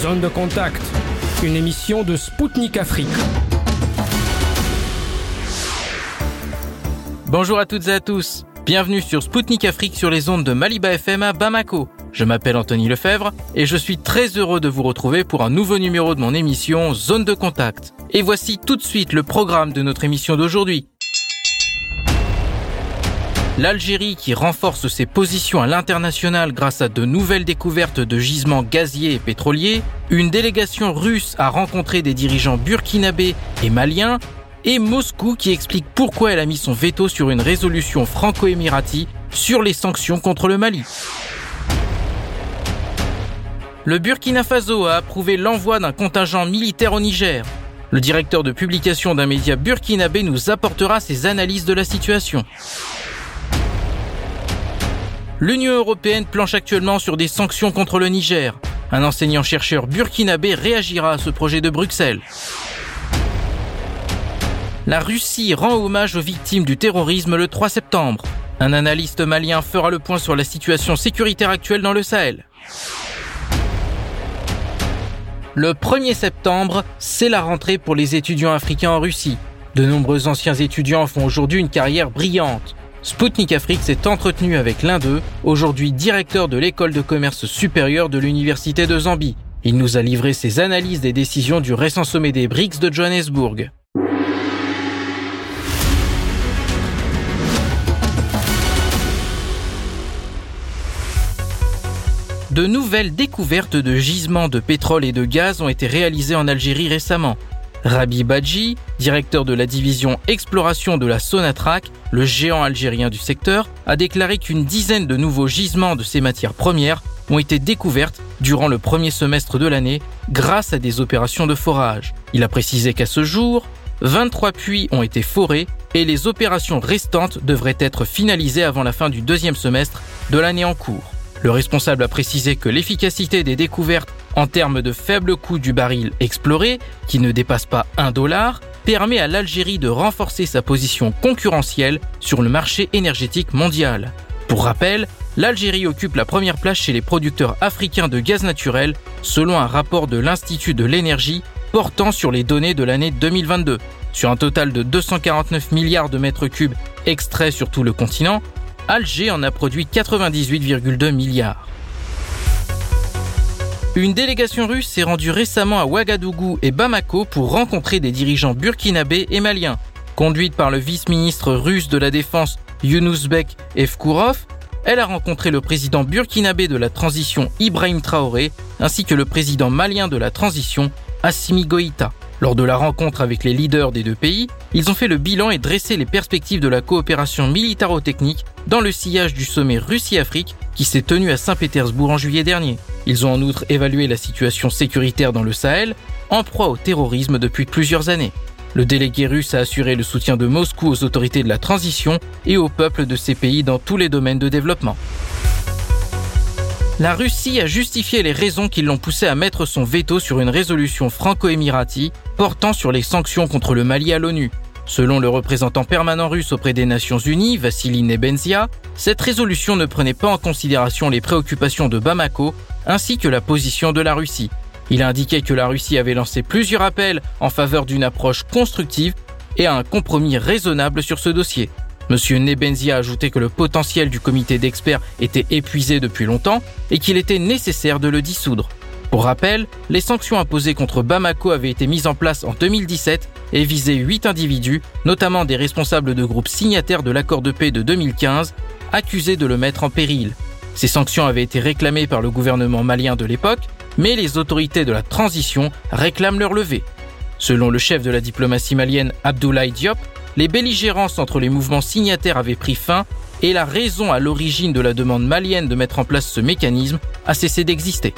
Zone de contact, une émission de Spoutnik Afrique. Bonjour à toutes et à tous. Bienvenue sur Spoutnik Afrique sur les ondes de Maliba FM à Bamako. Je m'appelle Anthony Lefebvre et je suis très heureux de vous retrouver pour un nouveau numéro de mon émission Zone de contact. Et voici tout de suite le programme de notre émission d'aujourd'hui. L'Algérie qui renforce ses positions à l'international grâce à de nouvelles découvertes de gisements gaziers et pétroliers, une délégation russe a rencontré des dirigeants burkinabés et maliens, et Moscou qui explique pourquoi elle a mis son veto sur une résolution franco-émirati sur les sanctions contre le Mali. Le Burkina Faso a approuvé l'envoi d'un contingent militaire au Niger. Le directeur de publication d'un média burkinabé nous apportera ses analyses de la situation. L'Union européenne planche actuellement sur des sanctions contre le Niger. Un enseignant-chercheur burkinabé réagira à ce projet de Bruxelles. La Russie rend hommage aux victimes du terrorisme le 3 septembre. Un analyste malien fera le point sur la situation sécuritaire actuelle dans le Sahel. Le 1er septembre, c'est la rentrée pour les étudiants africains en Russie. De nombreux anciens étudiants font aujourd'hui une carrière brillante. Spoutnik Afrique s'est entretenu avec l'un d'eux, aujourd'hui directeur de l'école de commerce supérieure de l'université de Zambie. Il nous a livré ses analyses des décisions du récent sommet des BRICS de Johannesburg. De nouvelles découvertes de gisements de pétrole et de gaz ont été réalisées en Algérie récemment. Rabi Badji, directeur de la division exploration de la Sonatrach, le géant algérien du secteur, a déclaré qu'une dizaine de nouveaux gisements de ces matières premières ont été découvertes durant le premier semestre de l'année grâce à des opérations de forage. Il a précisé qu'à ce jour, 23 puits ont été forés et les opérations restantes devraient être finalisées avant la fin du deuxième semestre de l'année en cours. Le responsable a précisé que l'efficacité des découvertes en termes de faible coût du baril exploré, qui ne dépasse pas 1 dollar, permet à l'Algérie de renforcer sa position concurrentielle sur le marché énergétique mondial. Pour rappel, l'Algérie occupe la première place chez les producteurs africains de gaz naturel selon un rapport de l'Institut de l'énergie portant sur les données de l'année 2022. Sur un total de 249 milliards de mètres cubes extraits sur tout le continent, Alger en a produit 98,2 milliards. Une délégation russe s'est rendue récemment à Ouagadougou et Bamako pour rencontrer des dirigeants burkinabés et maliens. Conduite par le vice-ministre russe de la Défense Yunusbek Evkourov, elle a rencontré le président burkinabé de la transition Ibrahim Traoré ainsi que le président malien de la transition Assimi Goïta. Lors de la rencontre avec les leaders des deux pays, ils ont fait le bilan et dressé les perspectives de la coopération militaro-technique dans le sillage du sommet Russie-Afrique qui s'est tenu à Saint-Pétersbourg en juillet dernier. Ils ont en outre évalué la situation sécuritaire dans le Sahel, en proie au terrorisme depuis plusieurs années. Le délégué russe a assuré le soutien de Moscou aux autorités de la transition et au peuple de ces pays dans tous les domaines de développement. La Russie a justifié les raisons qui l'ont poussé à mettre son veto sur une résolution franco-émirati portant sur les sanctions contre le Mali à l'ONU. Selon le représentant permanent russe auprès des Nations Unies, Vassili Nebenzia, cette résolution ne prenait pas en considération les préoccupations de Bamako ainsi que la position de la Russie. Il a indiqué que la Russie avait lancé plusieurs appels en faveur d'une approche constructive et à un compromis raisonnable sur ce dossier. Monsieur Nebenzi a ajouté que le potentiel du comité d'experts était épuisé depuis longtemps et qu'il était nécessaire de le dissoudre. Pour rappel, les sanctions imposées contre Bamako avaient été mises en place en 2017 et visaient huit individus, notamment des responsables de groupes signataires de l'accord de paix de 2015, accusés de le mettre en péril. Ces sanctions avaient été réclamées par le gouvernement malien de l'époque, mais les autorités de la transition réclament leur levée. Selon le chef de la diplomatie malienne Abdoulaye Diop, les belligérances entre les mouvements signataires avaient pris fin et la raison à l'origine de la demande malienne de mettre en place ce mécanisme a cessé d'exister.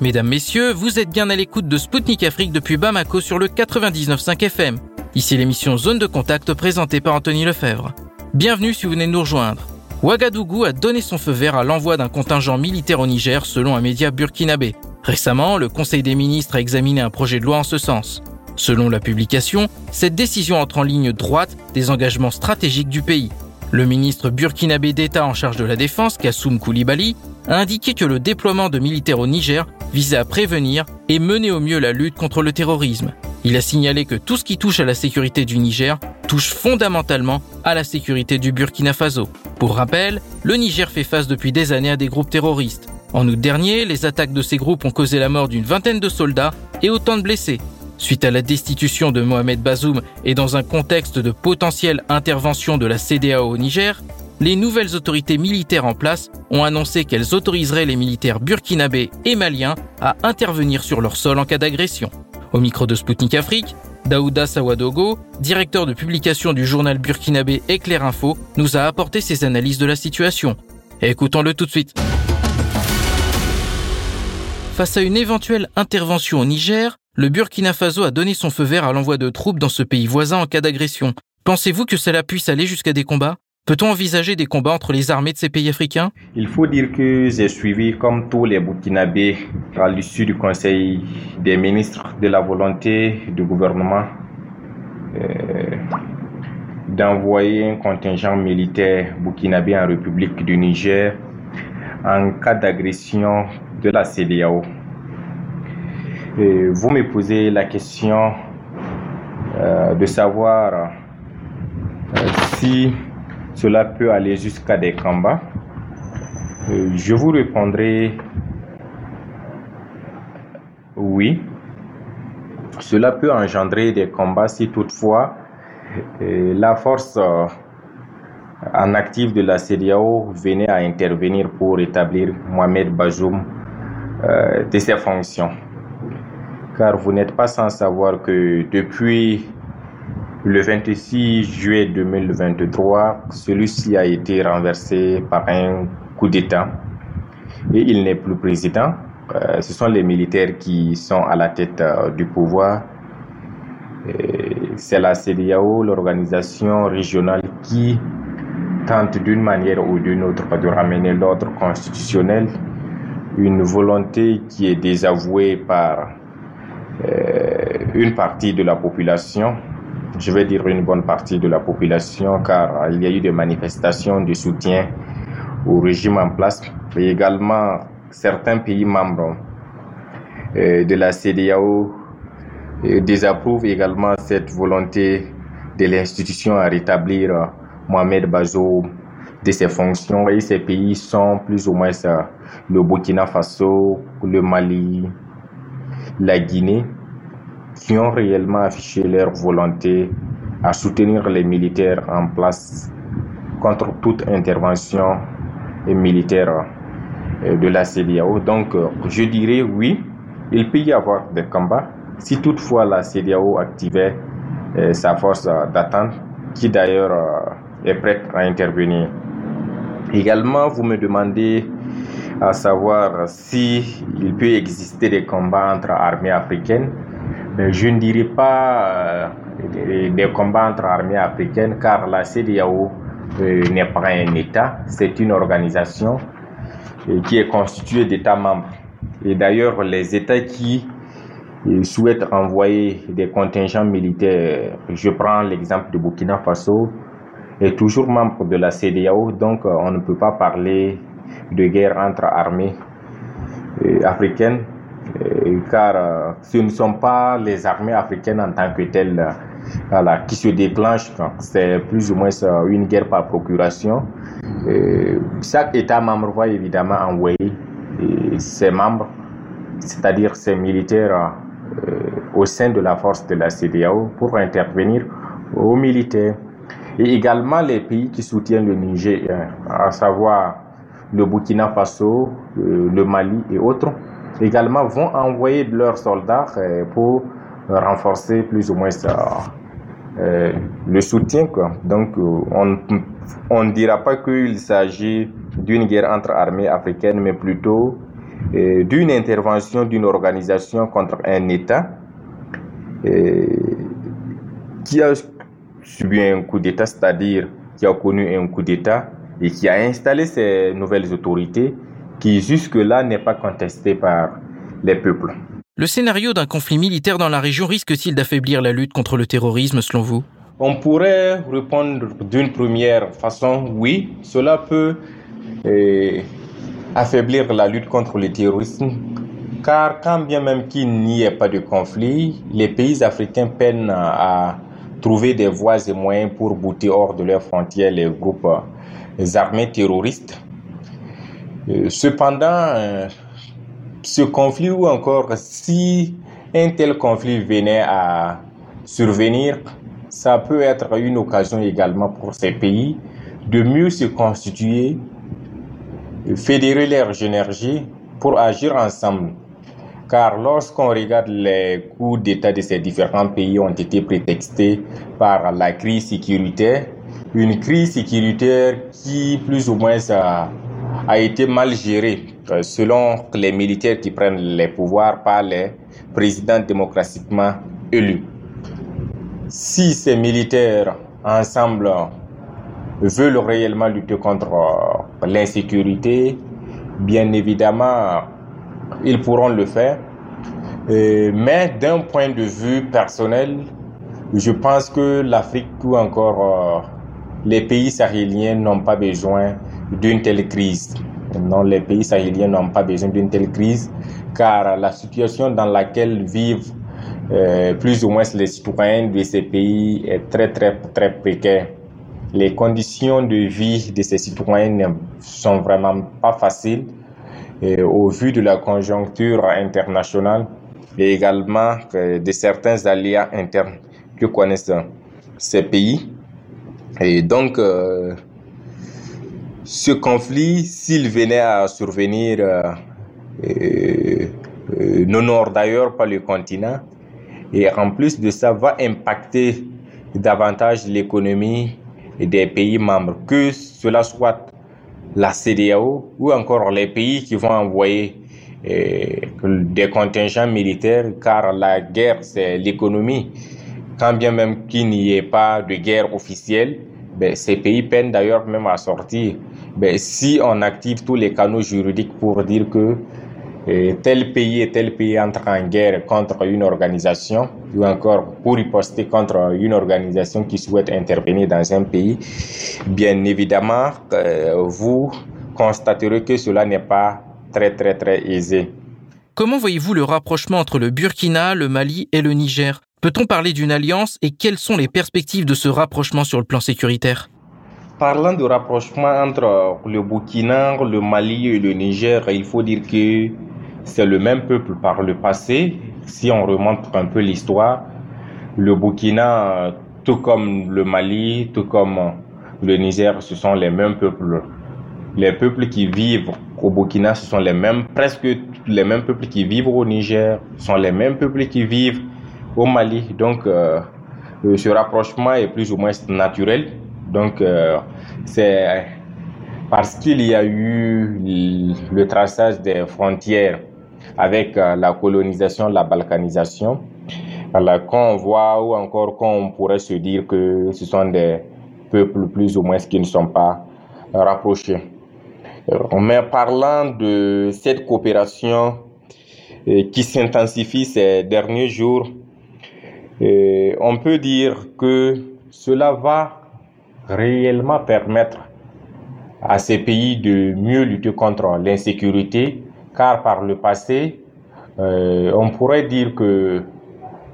Mesdames, Messieurs, vous êtes bien à l'écoute de Spoutnik Afrique depuis Bamako sur le 99.5 FM. Ici l'émission Zone de Contact présentée par Anthony Lefebvre. Bienvenue si vous venez de nous rejoindre. Ouagadougou a donné son feu vert à l'envoi d'un contingent militaire au Niger selon un média burkinabé. Récemment, le Conseil des ministres a examiné un projet de loi en ce sens. Selon la publication, cette décision entre en ligne droite des engagements stratégiques du pays. Le ministre burkinabé d'État en charge de la défense, Kassoum Koulibaly, a indiqué que le déploiement de militaires au Niger visait à prévenir et mener au mieux la lutte contre le terrorisme. Il a signalé que tout ce qui touche à la sécurité du Niger touche fondamentalement à la sécurité du Burkina Faso. Pour rappel, le Niger fait face depuis des années à des groupes terroristes. En août dernier, les attaques de ces groupes ont causé la mort d'une vingtaine de soldats et autant de blessés. Suite à la destitution de Mohamed Bazoum et dans un contexte de potentielle intervention de la CDAO au Niger, les nouvelles autorités militaires en place ont annoncé qu'elles autoriseraient les militaires burkinabés et maliens à intervenir sur leur sol en cas d'agression. Au micro de Spoutnik Afrique, Daouda Sawadogo, directeur de publication du journal burkinabé Éclair Info, nous a apporté ses analyses de la situation. Écoutons-le tout de suite. Face à une éventuelle intervention au Niger, le Burkina Faso a donné son feu vert à l'envoi de troupes dans ce pays voisin en cas d'agression. Pensez-vous que cela puisse aller jusqu'à des combats? Peut-on envisager des combats entre les armées de ces pays africains? Il faut dire que j'ai suivi, comme tous les Burkinabés, à l'issue du Conseil des ministres, de la volonté du gouvernement euh, d'envoyer un contingent militaire burkinabé en République du Niger en cas d'agression de la CDAO. Vous me posez la question euh, de savoir euh, si cela peut aller jusqu'à des combats. Euh, je vous répondrai oui. Cela peut engendrer des combats si toutefois la force en actif de la CDAO venait à intervenir pour établir Mohamed Bazoum de ses fonctions. Car vous n'êtes pas sans savoir que depuis le 26 juillet 2023, celui-ci a été renversé par un coup d'État et il n'est plus président. Euh, ce sont les militaires qui sont à la tête euh, du pouvoir. C'est la CDAO, l'organisation régionale, qui tente d'une manière ou d'une autre de ramener l'ordre constitutionnel, une volonté qui est désavouée par une partie de la population je vais dire une bonne partie de la population, car il y a eu des manifestations de soutien au régime en place et également certains pays membres euh, de la CDAO euh, désapprouvent également cette volonté de l'institution à rétablir euh, Mohamed Bazoum de ses fonctions. Et ces pays sont plus ou moins le Burkina Faso, le Mali, la Guinée qui ont réellement affiché leur volonté à soutenir les militaires en place contre toute intervention militaire euh, de la CDAO. Donc, euh, je dirais oui, il peut y avoir des combats si toutefois la CDAO activait euh, sa force d'attente, qui d'ailleurs est prête à intervenir. Également, vous me demandez à savoir si peut exister des combats entre armées africaines. Euh, je ne dirais pas euh, des combats entre armées africaines car la CDAO euh, n'est pas un État, c'est une organisation qui est constituée d'États membres. Et d'ailleurs, les États qui souhaitent envoyer des contingents militaires, je prends l'exemple de Burkina Faso, est toujours membre de la CDAO, donc on ne peut pas parler de guerre entre armées africaines euh, car euh, ce ne sont pas les armées africaines en tant que telles euh, qui se déclenchent. C'est plus ou moins une guerre par procuration. chaque État membre va évidemment envoyer ses membres, c'est-à-dire ses militaires, au sein de la force de la CDAO pour intervenir aux militaires. Et également les pays qui soutiennent le Niger, à savoir le Burkina Faso, le Mali et autres, également vont envoyer leurs soldats euh, pour renforcer plus ou moins euh, le soutien. Donc, euh, on ne dira pas qu'il s'agit d'une guerre entre armées africaines, mais plutôt d'une intervention d'une organisation contre un État qui a subi un coup d'État, c'est-à-dire qui a connu un coup d'État et qui a installé ses nouvelles autorités qui jusque-là n'est pas contesté par les peuples. Le scénario d'un conflit militaire dans la région risque-t-il d'affaiblir la lutte contre le terrorisme selon vous? On pourrait répondre d'une première façon, oui, cela peut eh, affaiblir la lutte contre le terrorisme, car quand bien même qu'il n'y ait pas de conflit, les pays africains peinent à trouver des voies et moyens pour bouter hors de leurs frontières les groupes armés terroristes. Euh, cependant, euh, ce conflit ou encore si un tel conflit venait à survenir, ça peut être une occasion également pour ces pays de mieux se constituer, fédérer leurs énergies pour agir ensemble. Car lorsqu'on regarde les coups d'État de ces différents pays ont été prétextés par la crise sécuritaire, une crise sécuritaire qui plus ou moins a, a été mal gérée euh, selon les militaires qui prennent les pouvoirs par les présidents démocratiquement élus. Si ces militaires ensemble veulent réellement lutter contre euh, l'insécurité, bien évidemment, ils pourront le faire. Euh, mais d'un point de vue personnel, je pense que l'Afrique ou encore les pays sahéliens n'ont pas besoin d'une telle crise. Non, les pays sahéliens n'ont pas besoin d'une telle crise car la situation dans laquelle vivent euh, plus ou moins les citoyens de ces pays est très très très précaire. Les conditions de vie de ces citoyens ne sont vraiment pas faciles et au vu de la conjoncture internationale et également euh, de certains aléas internes que connaissent ces pays. Et donc, euh, ce conflit, s'il venait à survenir, euh, euh, euh, n'honore d'ailleurs pas le continent. Et en plus de ça, va impacter davantage l'économie des pays membres, que cela soit la CDAO ou encore les pays qui vont envoyer des contingents militaires, car la guerre, c'est l'économie. Quand bien même qu'il n'y ait pas de guerre officielle, ben, ces pays peinent d'ailleurs même à sortir ben, si on active tous les canaux juridiques pour dire que eh, tel pays et tel pays entre en guerre contre une organisation ou encore pour riposter contre une organisation qui souhaite intervenir dans un pays, bien évidemment, euh, vous constaterez que cela n'est pas très très très aisé. Comment voyez-vous le rapprochement entre le Burkina, le Mali et le Niger? Peut-on parler d'une alliance et quelles sont les perspectives de ce rapprochement sur le plan sécuritaire? Parlant de rapprochement entre le Burkina, le Mali et le Niger, il faut dire que c'est le même peuple par le passé. Si on remonte un peu l'histoire, le Burkina, tout comme le Mali, tout comme le Niger, ce sont les mêmes peuples. Les peuples qui vivent au Burkina, ce sont les mêmes, presque les mêmes peuples qui vivent au Niger, ce sont les mêmes peuples qui vivent au Mali. Donc, euh, ce rapprochement est plus ou moins naturel. Donc, euh, c'est parce qu'il y a eu le traçage des frontières avec euh, la colonisation, la balkanisation, qu'on voit ou encore qu'on pourrait se dire que ce sont des peuples plus ou moins qui ne sont pas rapprochés. Euh, mais parlant de cette coopération qui s'intensifie ces derniers jours, on peut dire que cela va réellement permettre à ces pays de mieux lutter contre l'insécurité, car par le passé, euh, on pourrait dire que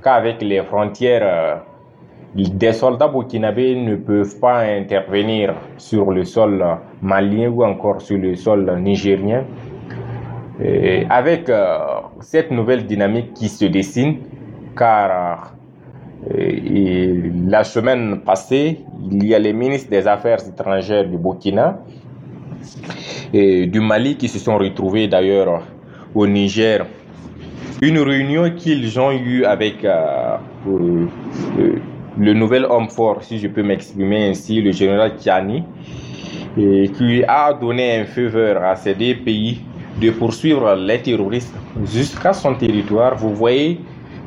qu'avec les frontières, euh, des soldats burkinabés ne peuvent pas intervenir sur le sol malien ou encore sur le sol nigérien. Avec euh, cette nouvelle dynamique qui se dessine, car et la semaine passée, il y a les ministres des Affaires étrangères du Burkina et du Mali qui se sont retrouvés d'ailleurs au Niger. Une réunion qu'ils ont eue avec euh, euh, le nouvel homme fort, si je peux m'exprimer ainsi, le général Kiani, qui a donné un feu vert à ces deux pays de poursuivre les terroristes jusqu'à son territoire. Vous voyez,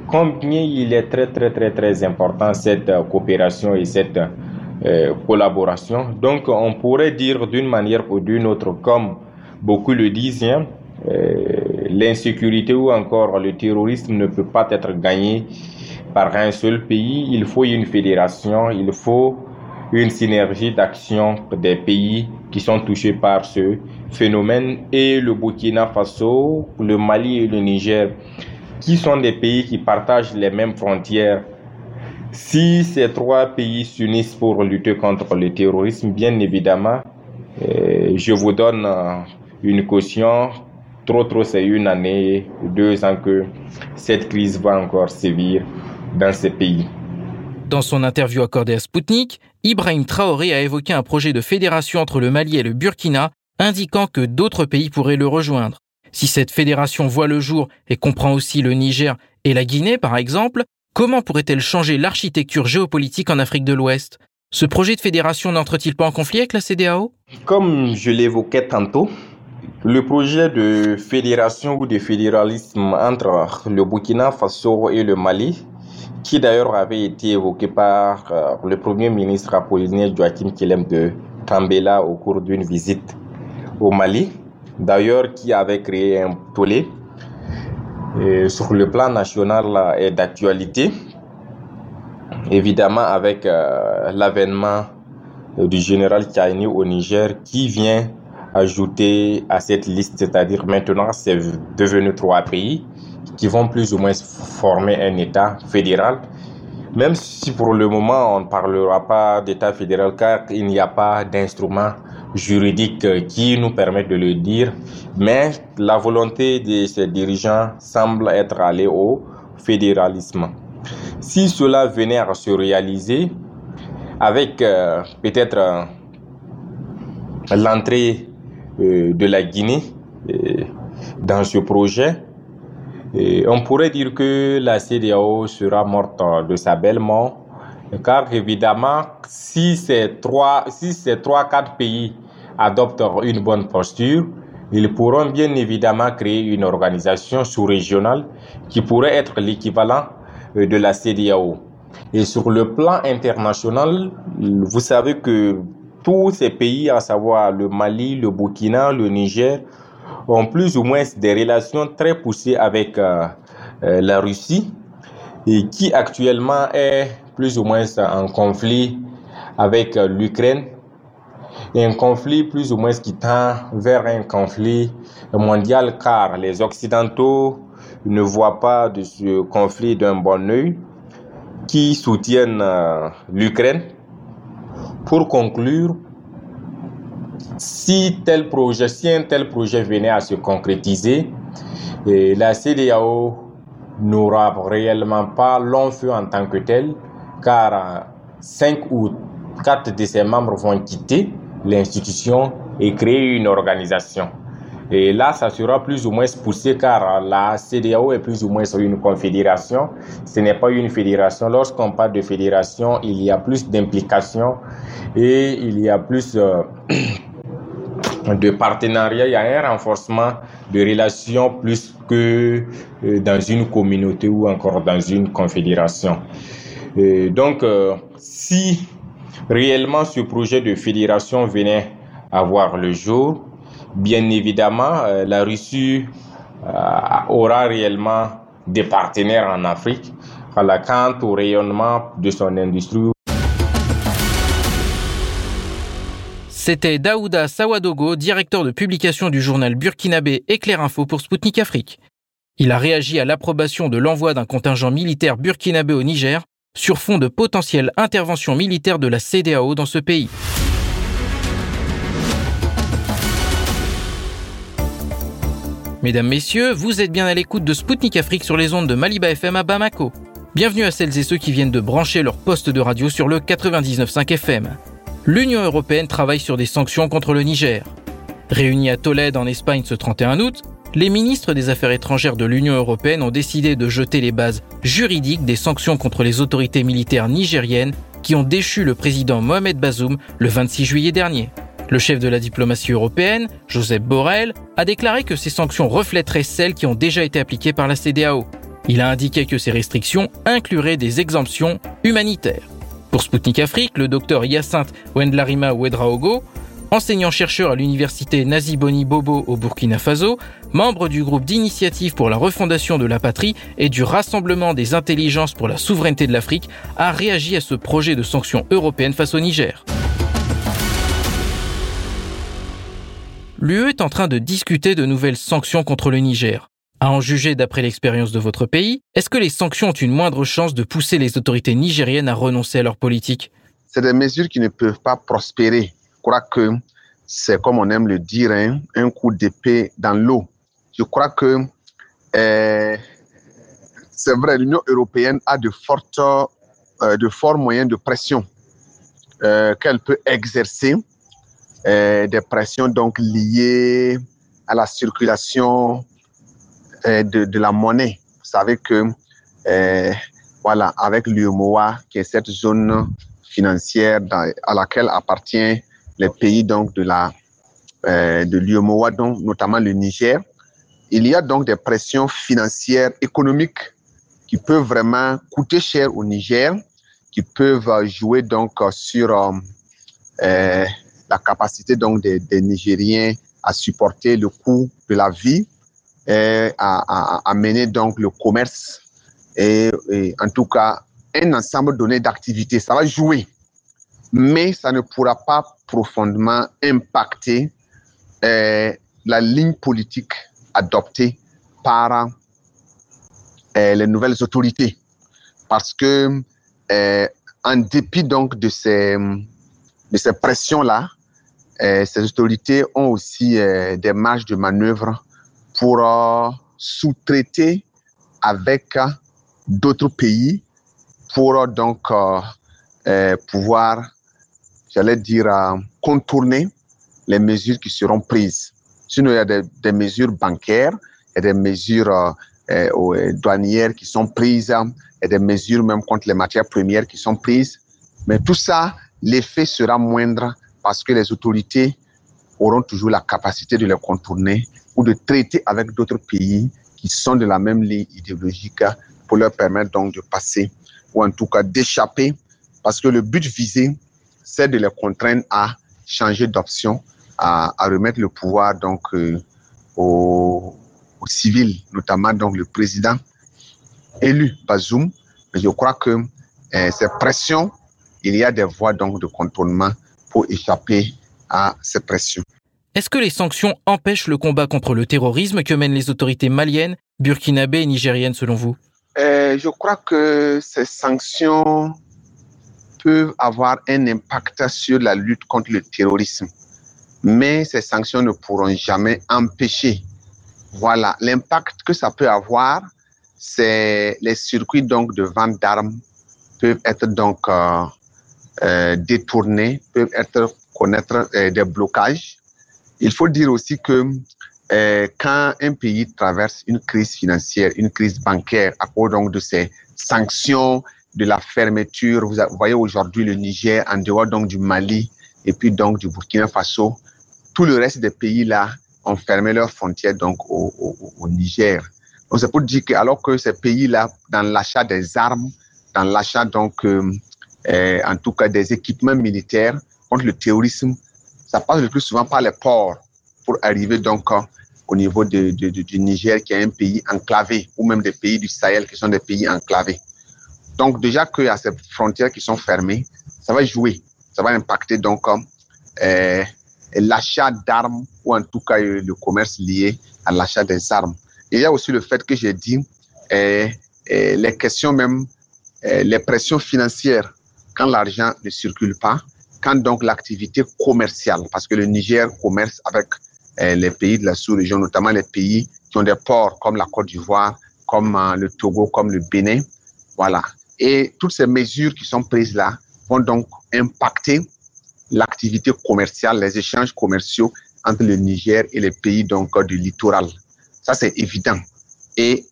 combien il est très très très très important cette euh, coopération et cette euh, collaboration? Donc on pourrait dire d'une manière ou d'une autre, comme beaucoup le disent, hein, euh, l'insécurité ou encore le terrorisme ne peut pas être gagné par un seul pays. Il faut une fédération, il faut une synergie d'action des pays qui sont touchés par ce phénomène et le Burkina Faso, le Mali et le Niger, qui sont des pays qui partagent les mêmes frontières. Si ces trois pays s'unissent pour lutter contre le terrorisme, bien évidemment, euh, je vous donne euh, une caution. Trop, trop, c'est une année, deux ans que cette crise va encore sévir dans ces pays. Dans son interview accordée à Sputnik, Ibrahim Traoré a évoqué un projet de fédération entre le Mali et le Burkina, indiquant que d'autres pays pourraient le rejoindre. Si cette fédération voit le jour et comprend aussi le Niger et la Guinée, par exemple, comment pourrait-elle changer l'architecture géopolitique en Afrique de l'Ouest? Ce projet de fédération n'entre-t-il pas en conflit avec la CDAO Comme je l'évoquais tantôt, le projet de fédération ou de fédéralisme entre le Burkina Faso et le Mali qui d'ailleurs avait été évoqué par euh, le Premier ministre apollinaire Joachim Kilem de Tambela au cours d'une visite au Mali, d'ailleurs qui avait créé un tollé sur le plan national et d'actualité, évidemment avec euh, l'avènement du général Tchaini au Niger qui vient ajouter à cette liste, c'est-à-dire maintenant c'est devenu trois pays qui vont plus ou moins former un État fédéral. Même si pour le moment on ne parlera pas d'État fédéral car il n'y a pas d'instrument juridique qui nous permette de le dire, mais la volonté de ces dirigeants semble être allée au fédéralisme. Si cela venait à se réaliser, avec euh, peut-être euh, l'entrée euh, de la Guinée dans ce projet, on pourrait dire que la CDAO sera morte de sa belle mort, car évidemment, si ces trois, si ces trois, quatre pays adoptent une bonne posture, ils pourront bien évidemment créer une organisation sous-régionale qui pourrait être l'équivalent euh, de la CDAO. Et sur le plan international, vous savez que tous ces pays, à savoir le Mali, le Burkina, le Niger, ont plus ou moins des relations très poussées avec euh, euh, la Russie et qui actuellement est plus ou moins en conflit avec euh, l'Ukraine un conflit plus ou moins qui tend vers un conflit mondial car les Occidentaux ne voient pas de ce conflit d'un bon oeil qui soutiennent l'Ukraine. Pour conclure, si tel projet, si un tel projet venait à se concrétiser, la CDAO n'aura réellement pas long feu en tant que tel, car cinq ou quatre de ses membres vont quitter l'institution et créer une organisation. Et là, ça sera plus ou moins poussé car la CDAO est plus ou moins une confédération. Ce n'est pas une fédération. Lorsqu'on parle de fédération, il y a plus d'implication et il y a plus euh, de partenariat, il y a un renforcement de relations plus que euh, dans une communauté ou encore dans une confédération. Donc, euh, si réellement ce projet de fédération venait à voir le jour, bien évidemment, euh, la Russie aura réellement des partenaires en Afrique. À la quant au rayonnement de son industrie C'était Daouda Sawadogo, directeur de publication du journal burkinabé Éclair Info pour Sputnik Afrique. Il a réagi à l'approbation de l'envoi d'un contingent militaire burkinabé au Niger sur fond de potentielle intervention militaire de la CDAO dans ce pays. Mesdames, Messieurs, vous êtes bien à l'écoute de Sputnik Afrique sur les ondes de Maliba FM à Bamako. Bienvenue à celles et ceux qui viennent de brancher leur poste de radio sur le 99.5 FM l'Union européenne travaille sur des sanctions contre le Niger. Réunis à Tolède en Espagne ce 31 août, les ministres des Affaires étrangères de l'Union européenne ont décidé de jeter les bases juridiques des sanctions contre les autorités militaires nigériennes qui ont déchu le président Mohamed Bazoum le 26 juillet dernier. Le chef de la diplomatie européenne, Joseph Borrell, a déclaré que ces sanctions reflèteraient celles qui ont déjà été appliquées par la CDAO. Il a indiqué que ces restrictions incluraient des exemptions humanitaires. Pour Sputnik Afrique, le docteur Hyacinthe Wendlarima Ouedraogo, enseignant-chercheur à l'université Nazi Boni Bobo au Burkina Faso, membre du groupe d'initiative pour la refondation de la patrie et du Rassemblement des intelligences pour la souveraineté de l'Afrique, a réagi à ce projet de sanctions européennes face au Niger. L'UE est en train de discuter de nouvelles sanctions contre le Niger. À en juger d'après l'expérience de votre pays, est-ce que les sanctions ont une moindre chance de pousser les autorités nigériennes à renoncer à leur politique? C'est des mesures qui ne peuvent pas prospérer. Je crois que c'est comme on aime le dire, hein, un coup d'épée dans l'eau. Je crois que euh, c'est vrai, l'Union européenne a de, fortes, euh, de forts moyens de pression euh, qu'elle peut exercer, des pressions donc liées à la circulation de, la monnaie. Vous savez que, voilà, avec l'UMOA, qui est cette zone financière à laquelle appartient les pays donc de la de l'UMOA, notamment le Niger, il y a donc des pressions financières, économiques qui peuvent vraiment coûter cher au Niger, qui peuvent jouer donc sur la capacité donc des, Nigériens à supporter le coût de la vie à, à, mener donc le commerce et, en tout cas un ensemble donné d'activités. Ça va jouer, mais ça ne pourra pas profondément impacter euh, la ligne politique adoptée par euh, les nouvelles autorités. Parce que, euh, en dépit donc de ces, de ces pressions-là, ces autorités ont aussi des marges de manœuvre pour euh, sous-traiter avec euh, d'autres pays pour euh, donc pouvoir, j'allais dire, contourner les mesures qui seront prises. Sinon, il y a des, mesures bancaires, a des mesures douanières qui sont prises, a des mesures même contre les matières premières qui sont prises. Mais tout ça, l'effet sera moindre parce que les autorités auront toujours la capacité de les contourner ou de traiter avec d'autres pays qui sont de la même ligne idéologique pour leur permettre donc de passer ou en tout cas d'échapper parce que le but visé, c'est de les contraindre à changer d'option, à, remettre le pouvoir donc euh, aux, civils, notamment donc le président élu Bazoum. Mais je crois que euh, ces pressions, il y a des voies donc de contournement pour échapper à ces pressions. Est-ce que les sanctions empêchent le combat contre le terrorisme que mènent les autorités maliennes, burkinabées et nigériennes selon vous? Euh, Je crois que ces sanctions peuvent avoir un impact sur la lutte contre le terrorisme. Mais ces sanctions ne pourront jamais empêcher. Voilà, l'impact que ça peut avoir, c'est les circuits donc de vente d'armes peuvent être donc euh, euh, détournés, peuvent être connaître des blocages il faut dire aussi que euh, quand un pays traverse une crise financière, une crise bancaire à cause donc de ces sanctions, de la fermeture, vous voyez aujourd'hui le Niger en dehors donc du Mali et puis donc du Burkina Faso, tout le reste des pays là ont fermé leurs frontières donc au, Niger. Donc c'est pour dire que alors que ces pays là dans l'achat des armes, dans l'achat donc euh, euh, en tout cas des équipements militaires contre le terrorisme, ça passe le plus souvent par les ports pour arriver donc au niveau du Niger, qui est un pays enclavé, ou même des pays du Sahel qui sont des pays enclavés. Donc déjà qu'il y a ces frontières qui sont fermées, ça va jouer, ça va impacter donc euh l'achat d'armes ou en tout cas euh, le commerce lié à l'achat des armes. il y a aussi le fait que j'ai dit euh, les questions même, les pressions financières quand l'argent ne circule pas, quand donc l'activité commerciale, parce que le Niger commerce avec les pays de la sous-région, notamment les pays qui ont des ports comme la Côte d'Ivoire, comme euh, le Togo, comme le Bénin, voilà. Et toutes ces mesures qui sont prises là vont donc impacter l'activité commerciale, les échanges commerciaux entre le Niger et les pays donc du littoral. Ça c'est évident. Et,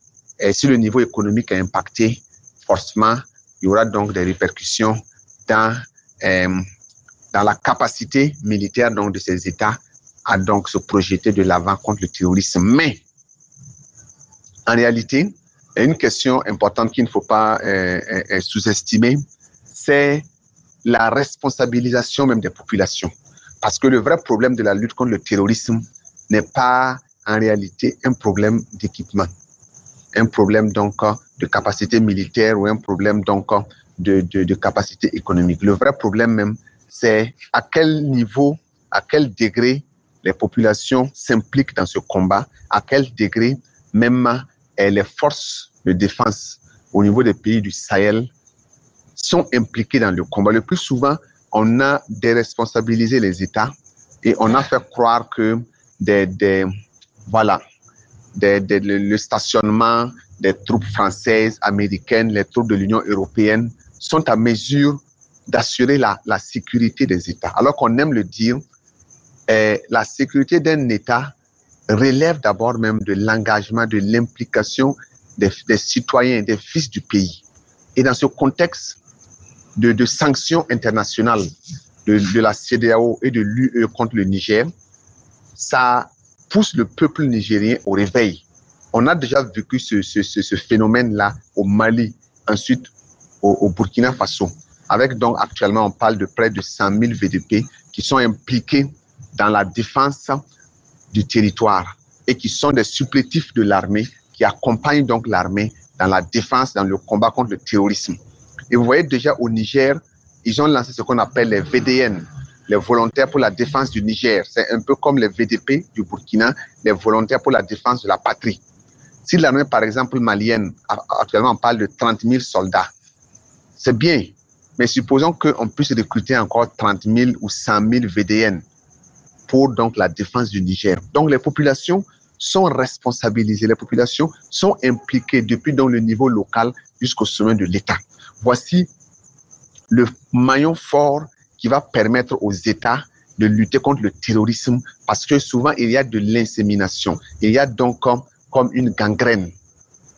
si le niveau économique est impacté, forcément, il y aura donc des répercussions dans euh, dans la capacité militaire donc, de ces États à donc se projeter de l'avant contre le terrorisme. Mais, en réalité, une question importante qu'il ne faut pas euh, euh, sous-estimer, c'est la responsabilisation même des populations. Parce que le vrai problème de la lutte contre le terrorisme n'est pas en réalité un problème d'équipement, un problème donc de capacité militaire ou un problème donc de, capacité économique. Le vrai problème même, c'est à quel niveau, à quel degré les populations s'impliquent dans ce combat, à quel degré même les forces de défense au niveau des pays du Sahel sont impliquées dans le combat. Le plus souvent, on a déresponsabilisé les États et on a fait croire que des, des voilà, des, des, le stationnement des troupes françaises, américaines, les troupes de l'Union européenne sont à mesure d'assurer la, la, sécurité des États. Alors qu'on aime le dire, eh, la sécurité d'un État relève d'abord même de l'engagement, de l'implication des, des, citoyens, des fils du pays. Et dans ce contexte de, sanctions internationales de, la CDAO et de l'UE contre le Niger, ça pousse le peuple nigérien au réveil. On a déjà vécu ce, ce, ce phénomène-là au Mali, ensuite au, au, Burkina Faso. Avec donc actuellement, on parle de près de 100 000 VDP qui sont impliqués dans la défense du territoire et qui sont des supplétifs de l'armée qui accompagnent donc l'armée dans la défense, dans le combat contre le terrorisme. Et vous voyez déjà au Niger, ils ont lancé ce qu'on appelle les VDN, les volontaires pour la défense du Niger. C'est un peu comme les VDP du Burkina, les volontaires pour la défense de la patrie. Si l'armée, par exemple, malienne, actuellement on parle de 30 000 soldats, c'est bien, mais supposons qu'on puisse recruter encore 30 000 ou 100 000 VDN pour donc la défense du Niger. Donc les populations sont responsabilisées, les populations sont impliquées depuis le niveau local jusqu'au sommet de l'État. Voici le maillon fort qui va permettre aux États de lutter contre le terrorisme parce que souvent il y a de l'insémination. Il y a donc comme, comme une gangrène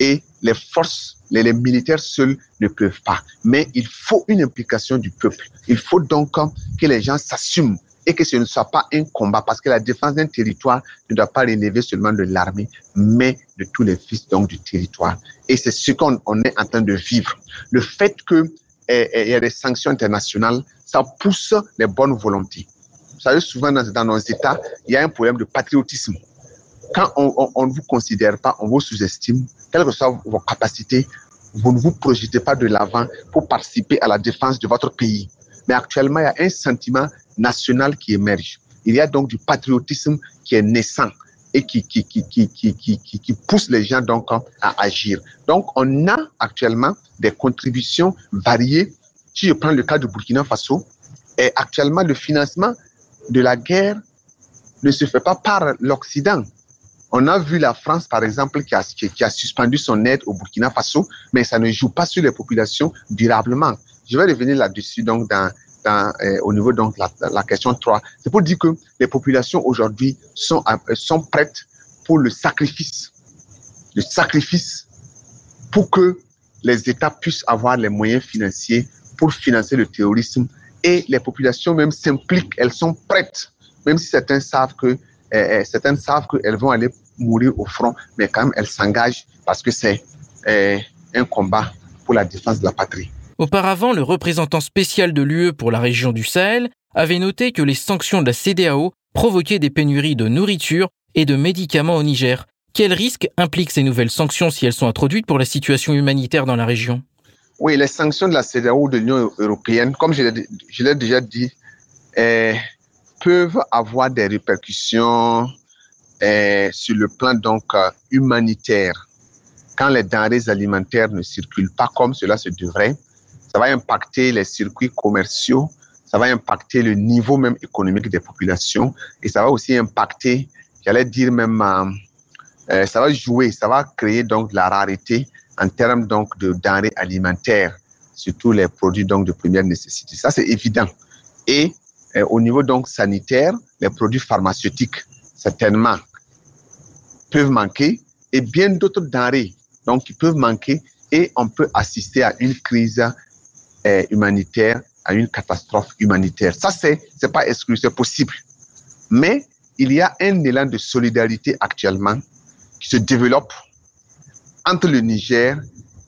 et les forces, les, les, militaires seuls ne peuvent pas. Mais il faut une implication du peuple. Il faut donc que les gens s'assument et que ce ne soit pas un combat parce que la défense d'un territoire ne doit pas relever seulement de l'armée, mais de tous les fils donc du territoire. Et c'est ce qu'on est en train de vivre. Le fait que eh, eh, y a des sanctions internationales, ça pousse les bonnes volontés. Vous savez, souvent dans nos États, il y a un problème de patriotisme. Quand on ne vous considère pas, on vous sous-estime, quelles que soient vos capacités, vous ne vous projetez pas de l'avant pour participer à la défense de votre pays. Mais actuellement, il y a un sentiment national qui émerge. Il y a donc du patriotisme qui est naissant et qui, qui, qui, qui, pousse les gens donc à agir. Donc, on a actuellement des contributions variées. Si je prends le cas du Burkina Faso, actuellement, le financement de la guerre ne se fait pas par l'Occident. On a vu la France, par exemple, qui a, qui a suspendu son aide au Burkina Faso, mais ça ne joue pas sur les populations durablement. Je vais revenir là-dessus donc dans, euh, au niveau donc la, question 3. C'est pour dire que les populations aujourd'hui sont, euh, sont prêtes pour le sacrifice. Le sacrifice pour que les États puissent avoir les moyens financiers pour financer le terrorisme et les populations même s'impliquent, elles sont prêtes, même si certains savent que euh, certaines savent qu'elles vont aller mourir au front, mais quand même elles s'engagent parce que c'est un combat pour la défense de la patrie. Auparavant, le représentant spécial de l'UE pour la région du Sahel avait noté que les sanctions de la CDAO provoquaient des pénuries de nourriture et de médicaments au Niger. Quels risques impliquent ces nouvelles sanctions si elles sont introduites pour la situation humanitaire dans la région? Oui, les sanctions de la CDAO de l'Union européenne, comme je l'ai déjà dit, euh, peuvent avoir des répercussions euh, sur le plan donc euh, humanitaire. Quand les denrées alimentaires ne circulent pas comme cela se devrait, ça va impacter les circuits commerciaux, ça va impacter le niveau même économique des populations et ça va aussi impacter, j'allais dire même, euh, ça va jouer, ça va créer donc la rareté en termes donc de denrées alimentaires, surtout les produits donc de première nécessité. Ça c'est évident. Et euh, au niveau donc sanitaire, les produits pharmaceutiques certainement peuvent manquer et bien d'autres denrées donc qui peuvent manquer et on peut assister à une crise euh, humanitaire, à une catastrophe humanitaire. Ça, c'est, c'est pas exclu, c'est possible. Mais il y a un élan de solidarité actuellement qui se développe entre le Niger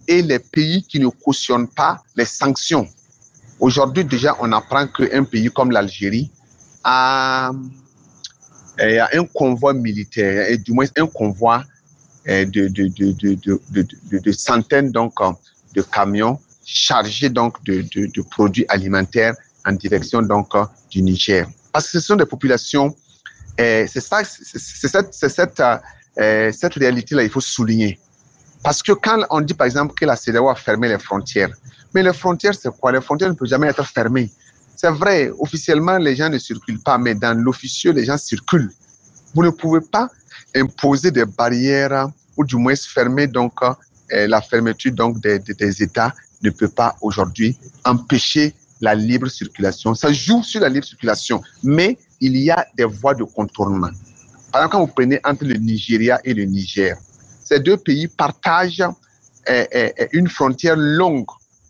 et les pays qui ne cautionnent pas les sanctions. Aujourd'hui, déjà, on apprend qu'un pays comme l'Algérie à, un convoi militaire, et du moins un convoi de, de, de, de centaines donc, de camions chargés donc, de, produits alimentaires en direction donc, du Niger. Parce que ce sont des populations, c'est ça, c'est cette, cette, cette réalité-là, il faut souligner. Parce que quand on dit par exemple que la CEDEAO a fermé les frontières, mais les frontières, c'est quoi? Les frontières ne peuvent jamais être fermées. C'est vrai, officiellement, les gens ne circulent pas, mais dans l'officieux, les gens circulent. Vous ne pouvez pas imposer des barrières ou du moins fermer donc euh, la fermeture donc des, des, États ne peut pas aujourd'hui empêcher la libre circulation. Ça joue sur la libre circulation, mais il y a des voies de contournement. Par exemple, quand vous prenez entre le Nigeria et le Niger, ces deux pays partagent euh, euh, une frontière longue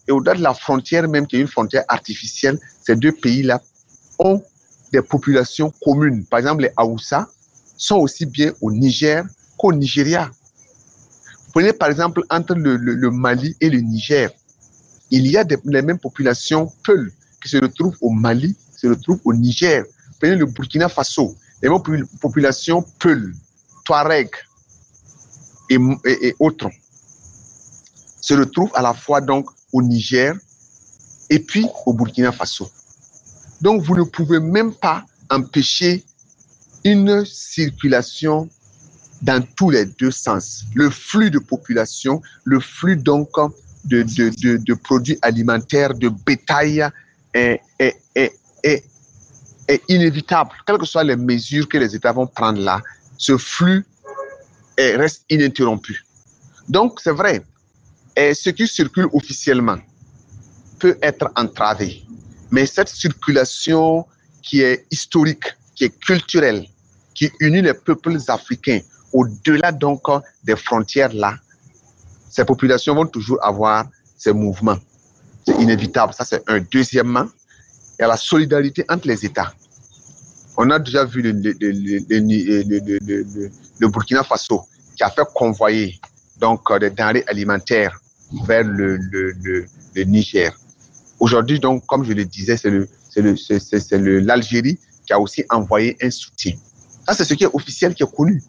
et au-delà de la frontière même, qui est une frontière artificielle, ces deux pays-là ont des populations communes. Par exemple, les Haoussa sont aussi bien au Niger qu'au Nigeria. Prenez par exemple entre le, Mali et le Niger, il y a les mêmes populations Peul qui se retrouvent au Mali, se retrouvent au Niger. Prenez le Burkina Faso, les mêmes populations Peul, Touareg et, et autres se retrouvent à la fois donc au Niger et puis au Burkina Faso. Donc, vous ne pouvez même pas empêcher une circulation dans tous les deux sens. Le flux de population, le flux donc de, de, de, produits alimentaires, de bétail est, est, est, est, inévitable. Quelles que soient les mesures que les États vont prendre là, ce flux reste ininterrompu. Donc, c'est vrai, ce qui circule officiellement peut être entravé. Mais cette circulation qui est historique, qui est culturelle, qui unit les peuples africains au-delà donc des frontières là, ces populations vont toujours avoir ces mouvements. C'est inévitable. Ça, c'est un. Deuxièmement, il y a la solidarité entre les États. On a déjà vu le, le Burkina Faso qui a fait convoyer donc des denrées alimentaires vers le, le, le, Niger. Aujourd'hui, donc, comme je le disais, c'est le, le, l'Algérie qui a aussi envoyé un soutien. Ça, c'est ce qui est officiel, qui est connu.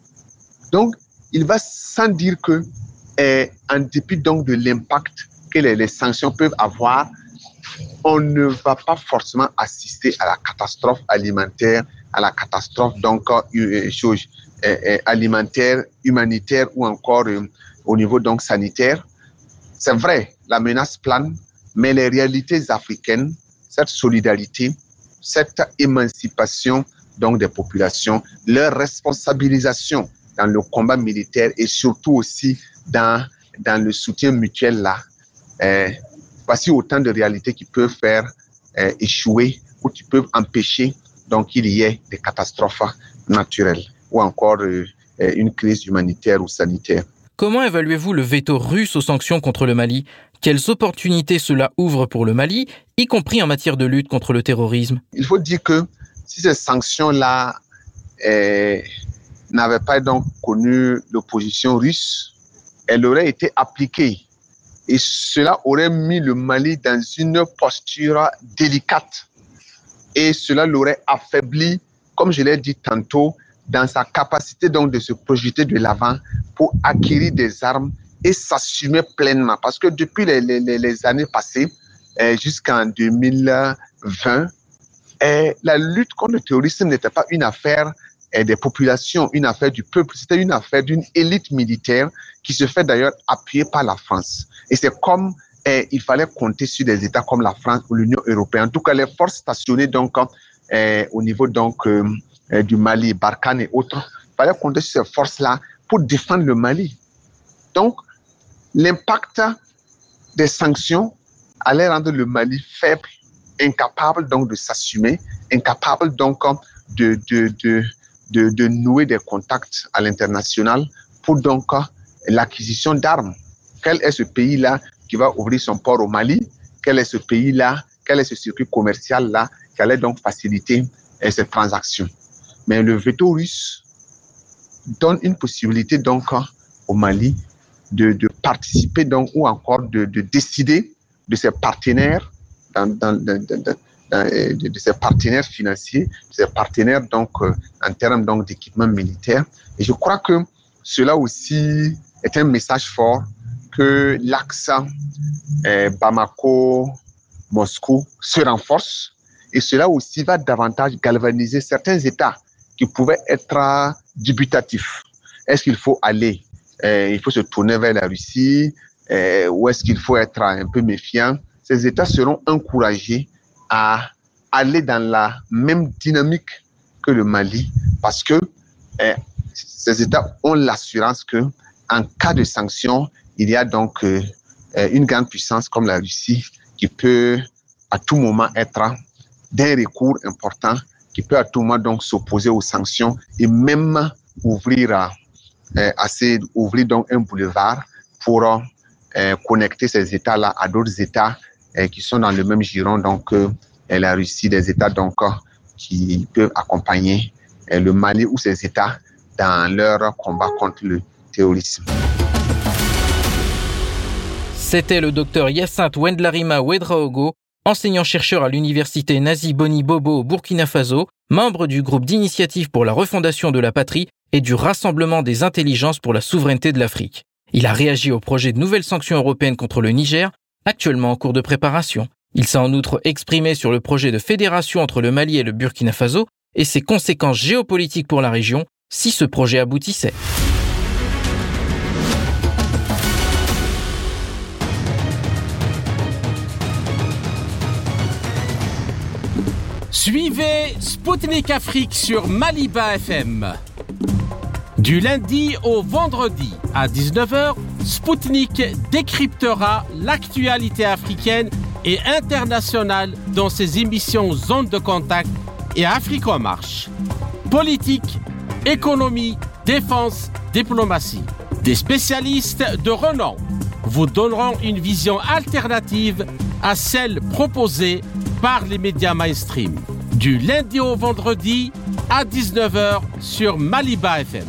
Donc, il va sans dire que, eh, en dépit donc de l'impact que les, sanctions peuvent avoir, on ne va pas forcément assister à la catastrophe alimentaire, à la catastrophe donc euh, chose, eh, eh, alimentaire, humanitaire ou encore euh, au niveau donc sanitaire, c'est vrai, la menace plane, mais les réalités africaines, cette solidarité, cette émancipation donc des populations, leur responsabilisation dans le combat militaire et surtout aussi dans, dans le soutien mutuel là, eh, voici autant de réalités qui peuvent faire eh, échouer ou qui peuvent empêcher donc qu'il y ait des catastrophes naturelles ou encore euh, eh, une crise humanitaire ou sanitaire. Comment évaluez-vous le veto russe aux sanctions contre le Mali? Quelles opportunités cela ouvre pour le Mali, y compris en matière de lutte contre le terrorisme? Il faut dire que si ces sanctions-là eh, n'avaient pas donc connu l'opposition russe, elles auraient été appliquées. Et cela aurait mis le Mali dans une posture délicate. Et cela l'aurait affaibli, comme je l'ai dit tantôt, dans sa capacité donc de se projeter de l'avant pour acquérir des armes et s'assumer pleinement. Parce que depuis les, années passées, eh, jusqu'en 2020, eh, la lutte contre le terrorisme n'était pas une affaire eh, des populations, une affaire du peuple, c'était une affaire d'une élite militaire qui se fait d'ailleurs appuyer par la France. Et c'est comme il fallait compter sur des États comme la France ou l'Union européenne. En tout cas, les forces stationnées donc au niveau donc euh, euh, du Mali, Barkhane et autres, il fallait compter sur ces forces-là pour défendre le Mali. Donc, l'impact des sanctions allait rendre le Mali faible, incapable donc de s'assumer, incapable donc de, de, de, nouer des contacts à l'international pour donc l'acquisition d'armes. Quel est ce pays-là qui va ouvrir son port au Mali? Quel est ce pays-là? Quel est ce circuit commercial-là qui allait donc faciliter euh, ces transactions mais le veto russe donne une possibilité donc au Mali de, participer donc ou encore de, de, décider de ses partenaires dans, dans, euh, de, ses partenaires financiers, de ses partenaires donc en termes donc d'équipement militaire. Et je crois que cela aussi est un message fort que l'axe Bamako-Moscou se renforce et cela aussi va davantage galvaniser certains États qui pouvaient être dubitatifs. Est-ce qu'il faut aller, il faut se tourner vers la Russie, ou est-ce qu'il faut être un peu méfiant? Ces États seront encouragés à aller dans la même dynamique que le Mali parce que ces États ont l'assurance que en cas de sanctions, il y a donc euh, une grande puissance comme la Russie qui peut à tout moment être d'un recours important, qui peut à tout moment donc s'opposer aux sanctions et même ouvrir euh, ouvrir donc un boulevard pour connecter ces États-là à d'autres États qui sont dans le même giron donc la Russie, des États donc qui peuvent accompagner le Mali ou ces États dans leur combat contre le terrorisme. C'était le docteur Yacinthe Wendlarima Wedraogo, enseignant-chercheur à l'université Nazi Boni Bobo au Burkina Faso, membre du groupe d'initiative pour la refondation de la patrie et du Rassemblement des intelligences pour la souveraineté de l'Afrique. Il a réagi au projet de nouvelles sanctions européennes contre le Niger, actuellement en cours de préparation. Il s'est en outre exprimé sur le projet de fédération entre le Mali et le Burkina Faso et ses conséquences géopolitiques pour la région, si ce projet aboutissait. Suivez Spoutnik Afrique sur Maliba FM. Du lundi au vendredi à 19h, Spoutnik décryptera l'actualité africaine et internationale dans ses émissions Zone de contact et Afrique en marche. Politique, économie, défense, diplomatie. Des spécialistes de renom vous donneront une vision alternative à celle proposée par les médias mainstream. Du lundi au vendredi à 19h sur Maliba FM.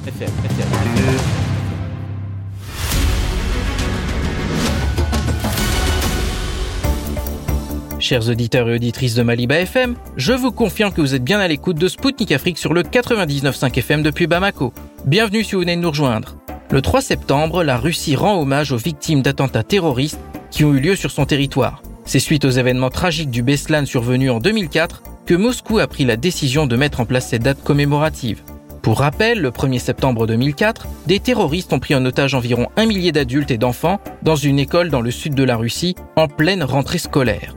Chers auditeurs et auditrices de Maliba FM, je vous confirme que vous êtes bien à l'écoute de Spoutnik Afrique sur le 99.5 FM depuis Bamako. Bienvenue si vous venez de nous rejoindre. Le 3 septembre, la Russie rend hommage aux victimes d'attentats terroristes qui ont eu lieu sur son territoire. C'est suite aux événements tragiques du Beslan survenus en 2004 que Moscou a pris la décision de mettre en place cette date commémorative. Pour rappel, le 1er septembre 2004, des terroristes ont pris en otage environ un millier d'adultes et d'enfants dans une école dans le sud de la Russie en pleine rentrée scolaire.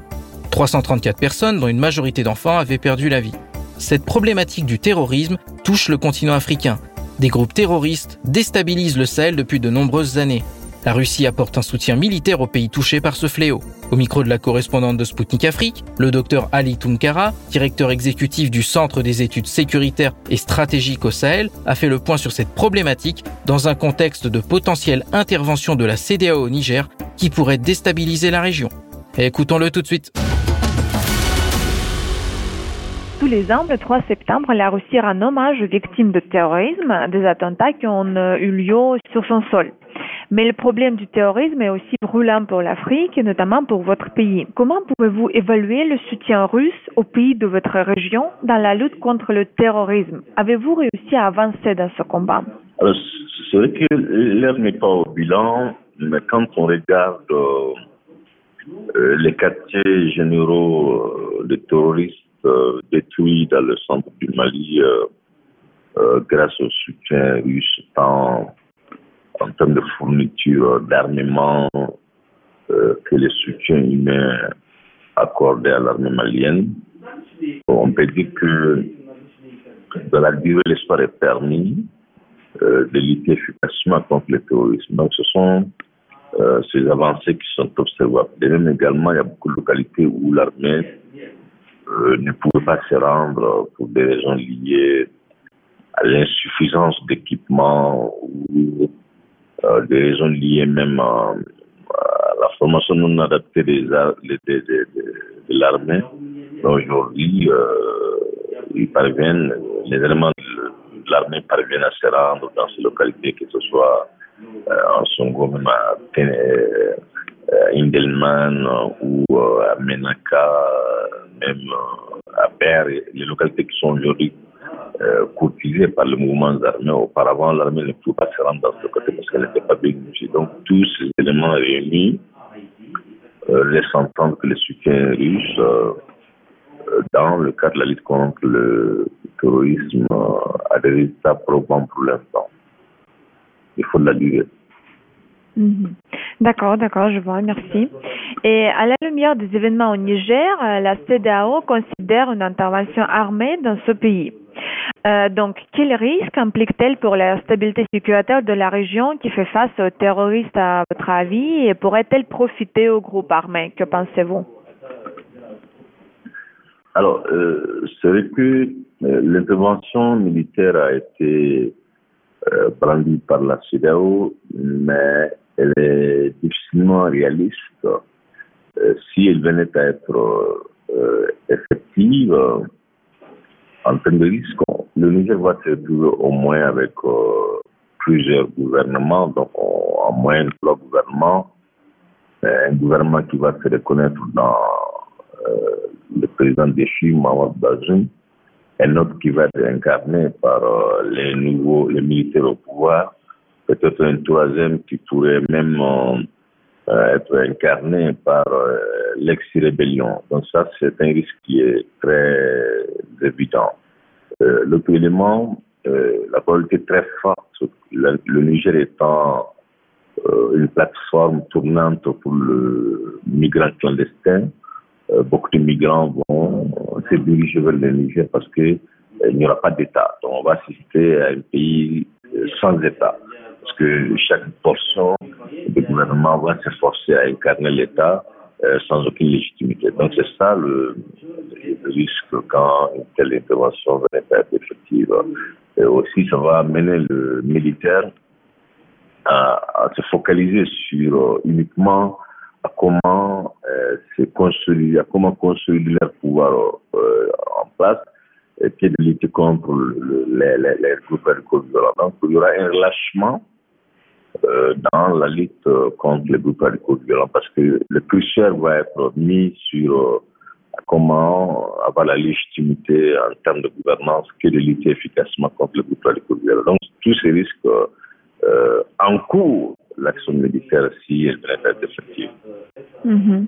334 personnes, dont une majorité d'enfants, avaient perdu la vie. Cette problématique du terrorisme touche le continent africain. Des groupes terroristes déstabilisent le Sahel depuis de nombreuses années. La Russie apporte un soutien militaire aux pays touchés par ce fléau. Au micro de la correspondante de Sputnik Afrique, le docteur Ali Tunkara, directeur exécutif du Centre des études sécuritaires et stratégiques au Sahel, a fait le point sur cette problématique dans un contexte de potentielle intervention de la CDAO au Niger qui pourrait déstabiliser la région. Écoutons-le tout de suite. Tous les ans, le 3 septembre, la Russie rend hommage aux victimes de terrorisme, des attentats qui ont euh, eu lieu sur son sol. Mais le problème du terrorisme est aussi brûlant pour l'Afrique et notamment pour votre pays. Comment pouvez-vous évaluer le soutien russe aux pays de votre région dans la lutte contre le terrorisme? Avez-vous réussi à avancer dans ce combat? C'est vrai que l'air n'est pas au bilan, mais quand on regarde euh, euh, les quartiers généraux de terroristes euh, détruits dans le centre du Mali euh, euh, grâce au soutien russe tant en termes de fourniture d'armement que les soutiens humains accordés à l'armée malienne. On peut dire que dans la durée, l'espoir est permis de lutter efficacement contre le terrorisme. Donc, ce sont ces avancées qui sont observables. Et même également, il y a beaucoup de localités où l'armée euh, ne pouvait pas se rendre pour des raisons liées à l'insuffisance d'équipement ou euh, des raisons liées même à, la formation non adaptée des, de, l'armée. Aujourd'hui, euh, ils parviennent, les de l'armée parviennent à se rendre dans ces localités, que ce soit en Songo, même à Indelman ou à Menaka, même à Père, les localités qui sont aujourd'hui euh, par le mouvement armé. Auparavant, l'armée ne pouvait pas se rendre dans ce côté parce qu'elle n'était pas bien Donc, tous ces éléments réunis euh, laissent entendre que le soutien russe, euh, dans le cadre de la lutte contre le terrorisme, a des résultats probants pour l'instant. Il faut la. Mhm. D'accord, d'accord, je vois, merci. Et à la lumière des événements au Niger, euh, la CDAO considère une intervention armée dans ce pays. Euh, donc, quel risque implique-t-elle pour la stabilité sécuritaire de la région qui fait face aux terroristes à votre avis et pourrait-elle profiter au groupe armé? Que pensez-vous? Alors, euh, c'est vrai que l'intervention militaire a été brandie par la CDAO, mais elle est difficilement réaliste. Euh, si elle venait à être euh, effective, euh, en termes de risque, le Niger va se retrouver au moins avec plusieurs gouvernements, donc au moins trois gouvernements, un gouvernement qui va se reconnaître dans le président déchu, Mahmoud Bazoum, un autre qui va être incarné par les nouveaux, les militaires au pouvoir, peut-être un troisième qui pourrait même euh, être incarné par euh, l'ex-rébellion. Donc ça, c'est un risque qui est très évident. Euh, L'autre élément, la probabilité très forte, le, Niger étant une plateforme tournante pour le migrant clandestin, beaucoup de migrants vont se diriger vers le Niger parce qu'il n'y aura pas d'État. Donc on va assister à un pays sans État parce que chaque portion du gouvernement va s'efforcer à incarner l'État euh, sans aucune légitimité. Donc c'est ça le, risque quand une telle intervention à être effective. Et aussi, ça va amener le militaire à, se focaliser sur euh, uniquement à comment euh, se construire, à comment construire leur pouvoir en place et puis de lutter contre les, les, les groupes violents. Donc, il y aura un relâchement dans la lutte euh, contre les groupes radicaux violents parce que le curseur va être mis sur euh, comment avoir la légitimité en termes de gouvernance que de lutter efficacement contre les groupes radicaux violents. Donc, tous ces risques en cours l'action militaire si elle devrait être effective. Mm-hmm.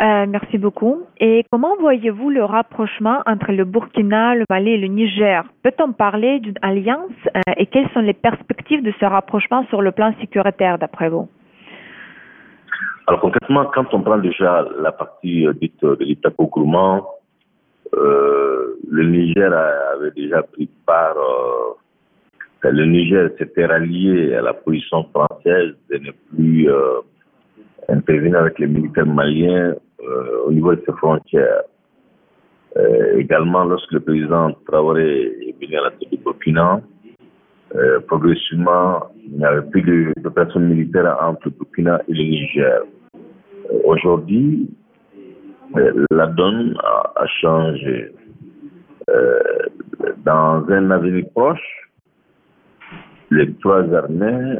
Euh, merci beaucoup. Et comment voyez-vous le rapprochement entre le Burkina, le Mali et le Niger? Peut-on parler d'une alliance euh, et quelles sont les perspectives de ce rapprochement sur le plan sécuritaire d'après vous? Alors concrètement, quand on prend déjà la partie euh, dite de l'État euh, le Niger avait déjà pris part le Niger s'était rallié à la position française de ne plus intervenir avec les militaires maliens euh, au niveau de ses frontières. Euh, également, lorsque le président Traoré est venu à la tête du Burkina, euh, progressivement, il n'y avait plus de, personnes militaires entre le Burkina et le Niger. Aujourd'hui, la donne a, changé. dans un avenir proche, les trois armées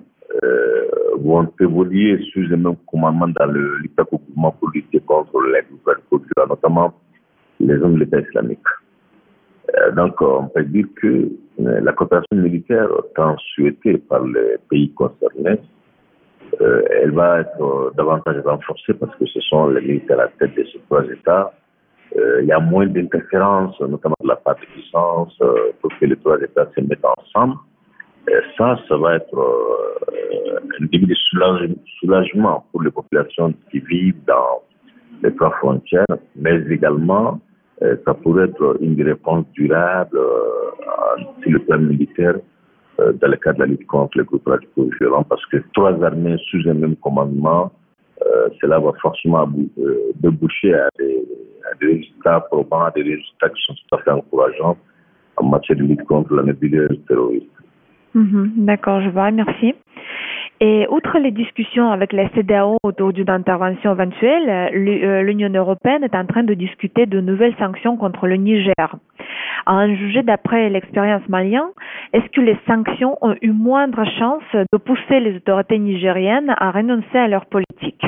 vont évoluer sous le même commandement dans le l'État pour lutter contre les groupes notamment les hommes de l'État islamique. Euh, donc, on peut dire que euh, la coopération militaire, tant souhaitée par les pays concernés, euh, elle va être davantage renforcée parce que ce sont les militaires à la tête de ces trois États. il y a moins d'interférences, notamment de la part de puissance, pour que les trois États se mettent ensemble. Et ça, ça va être euh, un début de soulagement pour les populations qui vivent dans les trois frontières, mais également, euh, ça pourrait être une réponse durable euh, sur le plan militaire dans le cadre de la lutte contre les groupes radicaux violents, parce que trois armées sous un même commandement, cela va forcément déboucher à des, à des résultats probants, à des résultats qui sont tout à fait encourageants en matière de lutte contre la nébuleuse terroriste. Mhm, d'accord, je vois, merci. Et outre les discussions avec la CDAO autour d'une intervention éventuelle, euh, l'Union européenne est en train de discuter de nouvelles sanctions contre le Niger. À en juger d'après l'expérience malienne, est-ce que les sanctions ont eu moindre chance de pousser les autorités nigériennes à renoncer à leur politique?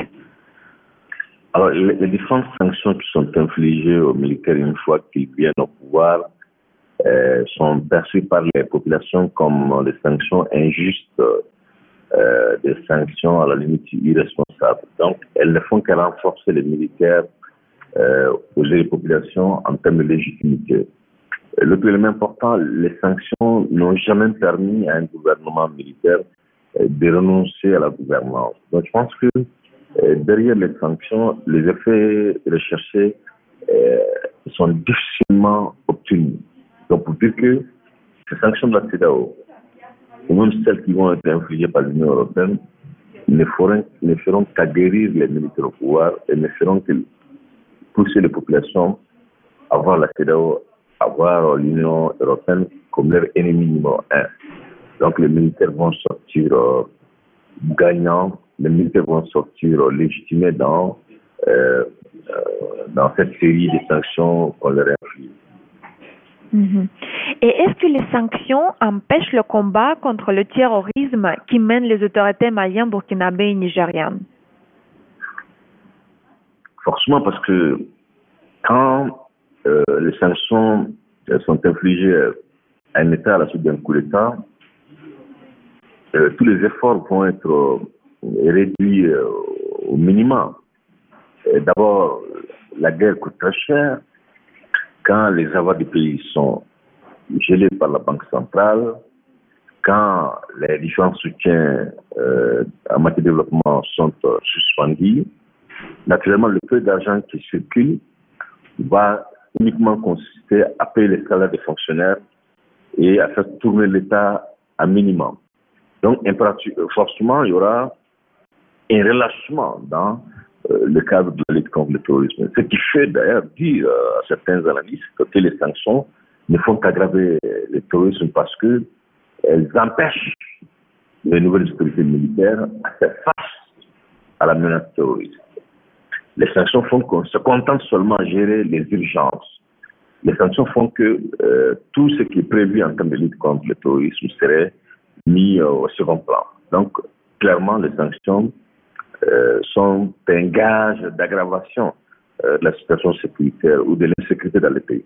Alors, les, différentes sanctions qui sont infligées aux militaires une fois qu'ils viennent au pouvoir euh, sont perçues par les populations comme des sanctions injustes, euh, des sanctions à la limite irresponsables. Donc, elles ne font que renforcer les militaires euh, aux les populations en termes de légitimité. L'autre élément important, les sanctions n'ont jamais permis à un gouvernement militaire euh, de renoncer à la gouvernance. Donc je pense que euh, derrière les sanctions, les effets recherchés euh, sont difficilement obtenus. Donc pour dire que ces sanctions de la CEDAO, ou même celles qui vont être infligées par l'Union européenne, ne feront, ne qu'aguerrir les militaires au pouvoir et ne feront que pousser les populations à voir la CEDAO avoir l'Union européenne comme leur ennemi numéro un. Donc les militaires vont sortir euh, gagnants, les militaires vont sortir euh, légitimés dans, euh, dans cette série de sanctions qu'on leur inflige. Mhm. Et est-ce que les sanctions empêchent le combat contre le terrorisme qui mène les autorités maliennes, burkinabées et nigériennes? Forcément, parce que quand euh, les sanctions sont infligées à un État à la suite d'un coup d'État, euh, tous les efforts vont être euh, réduits au minimum. D'abord, la guerre coûte très cher. Quand les avoirs du pays sont gelés par la Banque centrale, quand les différents soutiens en matière de développement sont suspendus, naturellement, le peu d'argent qui circule va uniquement consisté à payer les salaires des fonctionnaires et à faire tourner l'État à minimum. Donc, forcément, il y aura un relâchement dans euh, le cadre de la lutte contre le terrorisme. Ce qui fait d'ailleurs dire euh, à certains analystes que les sanctions ne font qu'aggraver le terrorisme parce que elles empêchent les nouvelles autorités militaires à faire face à la menace terroriste. Les sanctions font qu'on se contente seulement à gérer les urgences. Les sanctions font que euh, tout ce qui est prévu en termes de lutte contre le terrorisme serait mis au second plan. Donc, clairement, les sanctions euh, sont un gage d'aggravation euh, de la situation sécuritaire ou de l'insécurité dans les pays.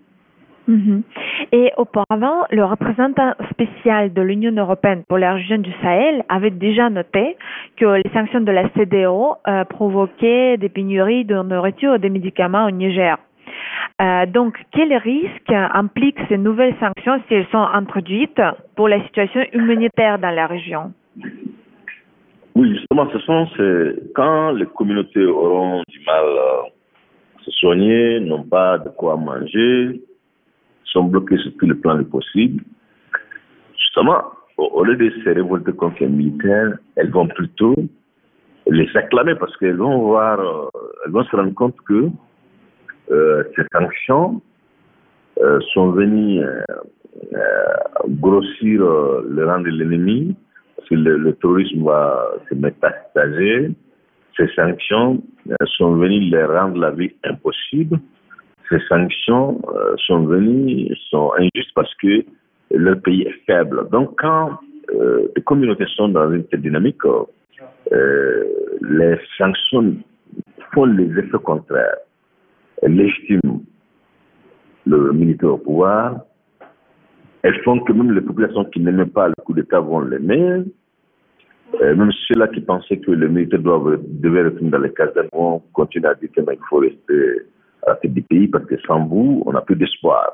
Mhm. Et auparavant, le représentant spécial de l'Union européenne pour la région du Sahel avait déjà noté que les sanctions de la CDO euh, provoquaient des pénuries de nourriture et de médicaments au Niger. Donc, quels risques impliquent ces nouvelles sanctions si elles sont introduites pour la situation humanitaire dans la région? Oui, justement, ce sont quand les communautés auront du mal à se soigner, n'ont pas de quoi manger, sont bloquées sur tous les plans possibles. Justement, au, lieu de se révolter contre les militaires, elles vont plutôt les acclamer parce qu'elles vont voir, euh, elles vont se rendre compte que euh, ces sanctions euh, sont venues grossir le rang de l'ennemi que le, le, terrorisme va se métastaser. Ces sanctions sont venues les rendre la vie impossible ces sanctions euh, sont venues, sont injustes parce que leur pays est faible. Donc, quand euh, les communautés sont dans une telle dynamique, euh, les sanctions font les effets contraires. Elles légitiment le militaire au pouvoir. Elles font que même les populations qui n'aiment pas le coup d'État vont l'aimer. même ceux-là qui pensaient que le militaire doivent, devait retourner dans les casernes vont continuer à dire qu'il faut rester à la tête du pays parce que sans vous, on n'a plus d'espoir.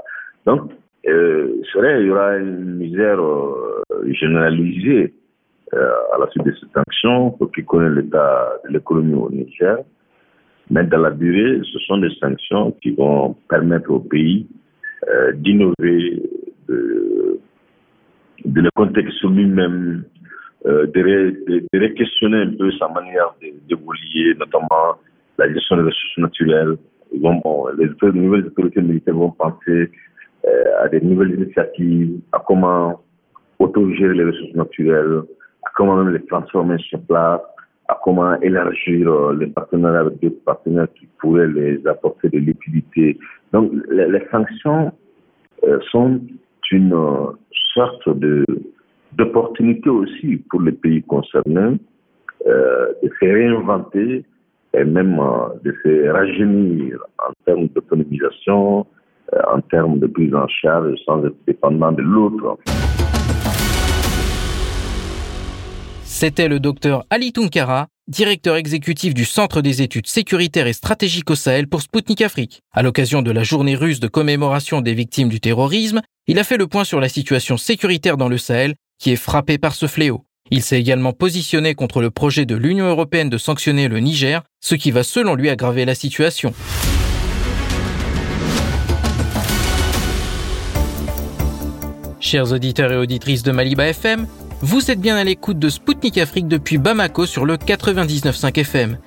Donc, euh, il y aura une misère euh, généralisée euh, à la suite de cette sanctions pour qui connaît l'état de l'économie au Niger. Mais dans la durée, ce sont des sanctions qui vont permettre au pays euh, d'innover, de, de le contexte lui-même, euh, de, de, de réquestionner un peu sa manière d'évoluer, notamment la gestion des ressources naturelles, les nouvelles autorités militaires vont penser euh, à des nouvelles initiatives, à comment autogérer les ressources naturelles, à comment même les transformer sur place, à comment élargir euh, les partenariats avec d'autres partenaires qui pourraient les apporter de liquidité. Donc, les, sanctions euh, sont une sorte de d'opportunité aussi pour les pays concernés de se réinventer et même de se rajeunir en termes d'autonomisation, en termes de prise en charge sans être dépendant de l'autre. C'était le docteur Ali Tunkara, directeur exécutif du Centre des études sécuritaires et stratégiques au Sahel pour Sputnik Afrique. À l'occasion de la journée russe de commémoration des victimes du terrorisme, il a fait le point sur la situation sécuritaire dans le Sahel qui est frappée par ce fléau. Il s'est également positionné contre le projet de l'Union européenne de sanctionner le Niger, ce qui va selon lui aggraver la situation. Chers auditeurs et auditrices de Maliba FM, vous êtes bien à l'écoute de Spoutnik Afrique depuis Bamako sur le 99.5 FM.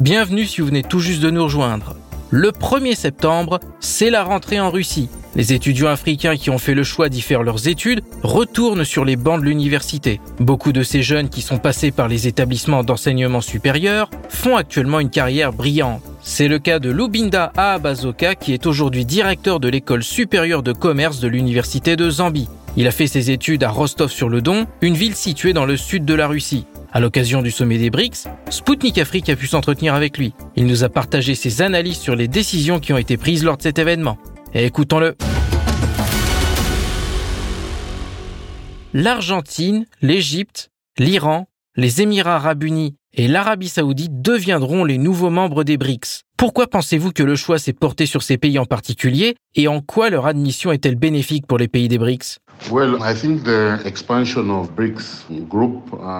Bienvenue si vous venez tout juste de nous rejoindre. Le 1er septembre, c'est la rentrée en Russie. Les étudiants africains qui ont fait le choix d'y faire leurs études retournent sur les bancs de l'université. Beaucoup de ces jeunes qui sont passés par les établissements d'enseignement supérieur font actuellement une carrière brillante. C'est le cas de Lubinda Aabazoka qui est aujourd'hui directeur de l'école supérieure de commerce de l'université de Zambie. Il a fait ses études à Rostov-sur-le-Don, une ville située dans le sud de la Russie. À l'occasion du sommet des BRICS, Sputnik Afrique a pu s'entretenir avec lui. Il nous a partagé ses analyses sur les décisions qui ont été prises lors de cet événement. Écoutons-le. L'Argentine, l'Égypte, l'Iran, les Émirats arabes unis et l'Arabie saoudite deviendront les nouveaux membres des BRICS. Pourquoi pensez-vous que le choix s'est porté sur ces pays en particulier et en quoi leur admission est-elle bénéfique pour les pays des BRICS?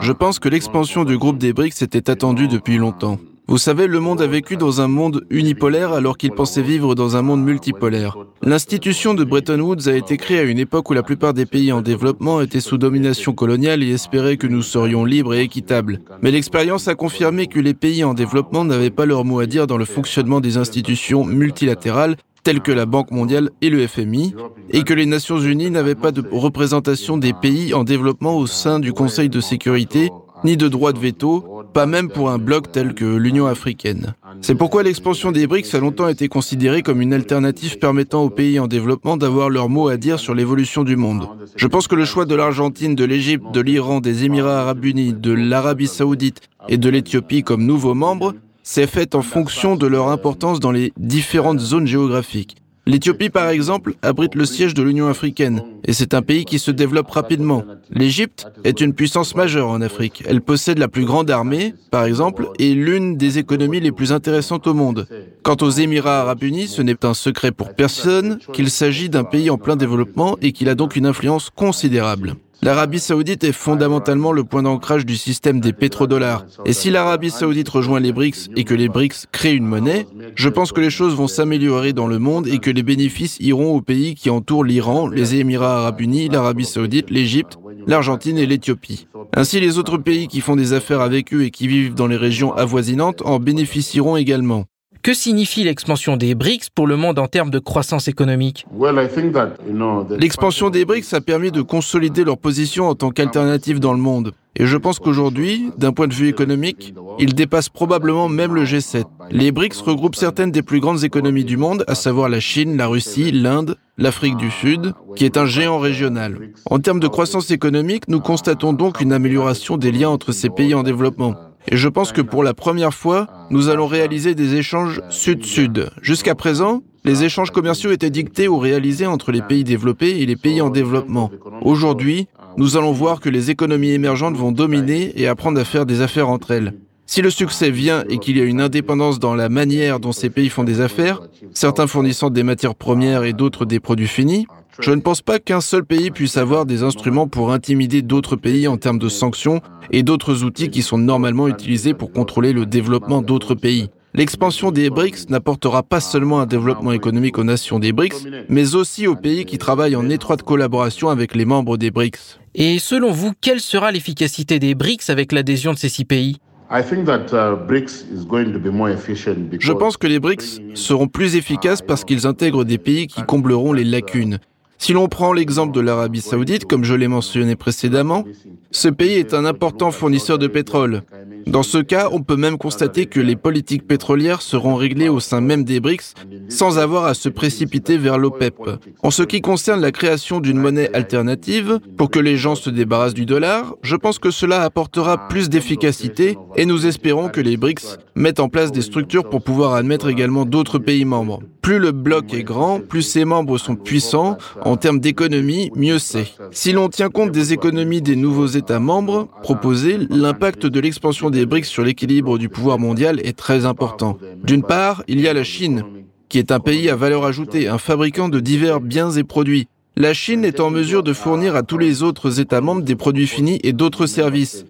Je pense que l'expansion du groupe des BRICS était attendue depuis longtemps. Vous savez, le monde a vécu dans un monde unipolaire alors qu'il pensait vivre dans un monde multipolaire. L'institution de Bretton Woods a été créée à une époque où la plupart des pays en développement étaient sous domination coloniale et espéraient que nous serions libres et équitables. Mais l'expérience a confirmé que les pays en développement n'avaient pas leur mot à dire dans le fonctionnement des institutions multilatérales telles que la Banque mondiale et le FMI, et que les Nations unies n'avaient pas de représentation des pays en développement au sein du Conseil de sécurité, ni de droit de veto, pas même pour un bloc tel que l'Union africaine. C'est pourquoi l'expansion des BRICS a longtemps été considérée comme une alternative permettant aux pays en développement d'avoir leur mot à dire sur l'évolution du monde. Je pense que le choix de l'Argentine, de l'Égypte, de l'Iran, des Émirats arabes unis, de l'Arabie saoudite et de l'Éthiopie comme nouveaux membres s'est faite en fonction de leur importance dans les différentes zones géographiques. L'Éthiopie, par exemple, abrite le siège de l'Union africaine, et c'est un pays qui se développe rapidement. L'Égypte est une puissance majeure en Afrique. Elle possède la plus grande armée, par exemple, et l'une des économies les plus intéressantes au monde. Quant aux Émirats arabes unis, ce n'est un secret pour personne qu'il s'agit d'un pays en plein développement et qu'il a donc une influence considérable. L'Arabie saoudite est fondamentalement le point d'ancrage du système des pétrodollars. Et si l'Arabie saoudite rejoint les BRICS et que les BRICS créent une monnaie, je pense que les choses vont s'améliorer dans le monde et que les bénéfices iront aux pays qui entourent l'Iran, les Émirats arabes unis, l'Arabie saoudite, l'Égypte, l'Argentine et l'Éthiopie. Ainsi, les autres pays qui font des affaires avec eux et qui vivent dans les régions avoisinantes en bénéficieront également. Que signifie l'expansion des BRICS pour le monde en termes de croissance économique? L'expansion des BRICS a permis de consolider leur position en tant qu'alternative dans le monde. Et je pense qu'aujourd'hui, d'un point de vue économique, ils dépassent probablement même le G7. Les BRICS regroupent certaines des plus grandes économies du monde, à savoir la Chine, la Russie, l'Inde, l'Afrique du Sud, qui est un géant régional. En termes de croissance économique, nous constatons donc une amélioration des liens entre ces pays en développement. Et je pense que pour la première fois, nous allons réaliser des échanges sud-sud. Jusqu'à présent, les échanges commerciaux étaient dictés ou réalisés entre les pays développés et les pays en développement. Aujourd'hui, nous allons voir que les économies émergentes vont dominer et apprendre à faire des affaires entre elles. Si le succès vient et qu'il y a une indépendance dans la manière dont ces pays font des affaires, certains fournissant des matières premières et d'autres des produits finis, je ne pense pas qu'un seul pays puisse avoir des instruments pour intimider d'autres pays en termes de sanctions et d'autres outils qui sont normalement utilisés pour contrôler le développement d'autres pays. L'expansion des BRICS n'apportera pas seulement un développement économique aux nations des BRICS, mais aussi aux pays qui travaillent en étroite collaboration avec les membres des BRICS. Et selon vous, quelle sera l'efficacité des BRICS avec l'adhésion de ces six pays? Uh, Je pense que les BRICS seront plus efficaces parce qu'ils intègrent des pays qui combleront les lacunes. Si l'on prend l'exemple de l'Arabie saoudite, comme je l'ai mentionné précédemment, ce pays est un important fournisseur de pétrole. Dans ce cas, on peut même constater que les politiques pétrolières seront réglées au sein même des BRICS sans avoir à se précipiter vers l'OPEP. En ce qui concerne la création d'une monnaie alternative pour que les gens se débarrassent du dollar, je pense que cela apportera plus d'efficacité et nous espérons que les BRICS mettent en place des structures pour pouvoir admettre également d'autres pays membres. Plus le bloc est grand, plus ses membres sont puissants en termes d'économie, mieux c'est. Si l'on tient compte des économies des nouveaux États membres proposés, l'impact de l'expansion des BRICS sur l'équilibre du pouvoir mondial est très important. D'une part, il y a la Chine, qui est un pays à valeur ajoutée, un fabricant de divers biens et produits. La Chine est en mesure de fournir à tous les autres États membres des produits finis et d'autres services.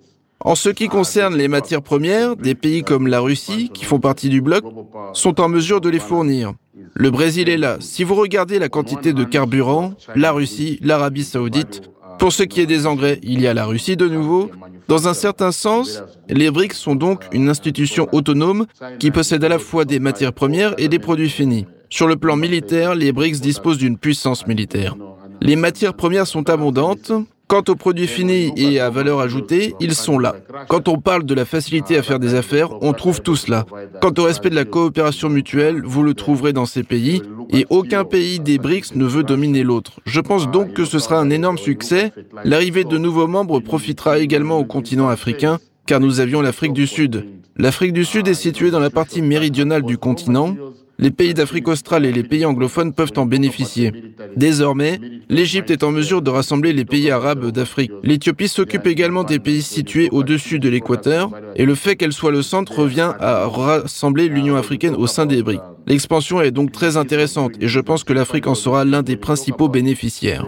En ce qui concerne les matières premières, des pays comme la Russie, qui font partie du bloc, sont en mesure de les fournir. Le Brésil est là. Si vous regardez la quantité de carburant, la Russie, l'Arabie saoudite, pour ce qui est des engrais, il y a la Russie de nouveau. Dans un certain sens, les BRICS sont donc une institution autonome qui possède à la fois des matières premières et des produits finis. Sur le plan militaire, les BRICS disposent d'une puissance militaire. Les matières premières sont abondantes, Quant aux produits finis et à valeur ajoutée, ils sont là. Quand on parle de la facilité à faire des affaires, on trouve tout cela. Quant au respect de la coopération mutuelle, vous le trouverez dans ces pays, et aucun pays des BRICS ne veut dominer l'autre. Je pense donc que ce sera un énorme succès. L'arrivée de nouveaux membres profitera également au continent africain, car nous avions l'Afrique du Sud. L'Afrique du Sud est située dans la partie méridionale du continent, les pays d'Afrique australe et les pays anglophones peuvent en bénéficier. Désormais, l'Égypte est en mesure de rassembler les pays arabes d'Afrique. L'Éthiopie s'occupe également des pays situés au-dessus de l'équateur, et le fait qu'elle soit le centre revient à rassembler l'Union africaine au sein des BRICS. L'expansion est donc très intéressante, et je pense que l'Afrique en sera l'un des principaux bénéficiaires.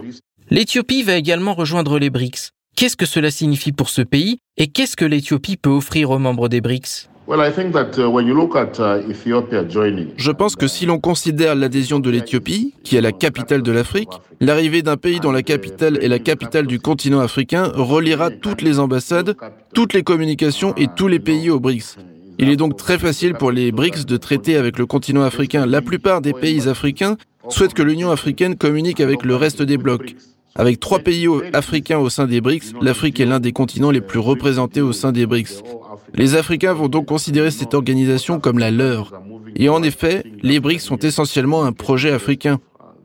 L'Éthiopie va également rejoindre les BRICS. Qu'est-ce que cela signifie pour ce pays, et qu'est-ce que l'Éthiopie peut offrir aux membres des BRICS? Je pense que si l'on considère l'adhésion de l'Éthiopie, qui est la capitale de l'Afrique, l'arrivée d'un pays dont la capitale est la capitale du continent africain reliera toutes les ambassades, toutes les communications et tous les pays aux BRICS. Il est donc très facile pour les BRICS de traiter avec le continent africain. La plupart des pays africains souhaitent que l'Union africaine communique avec le reste des blocs. Avec trois pays africains au sein des BRICS, l'Afrique est l'un des continents les plus représentés au sein des BRICS. Les Africains vont donc considérer cette organisation comme la leur. Et en effet, les BRICS sont essentiellement un projet africain.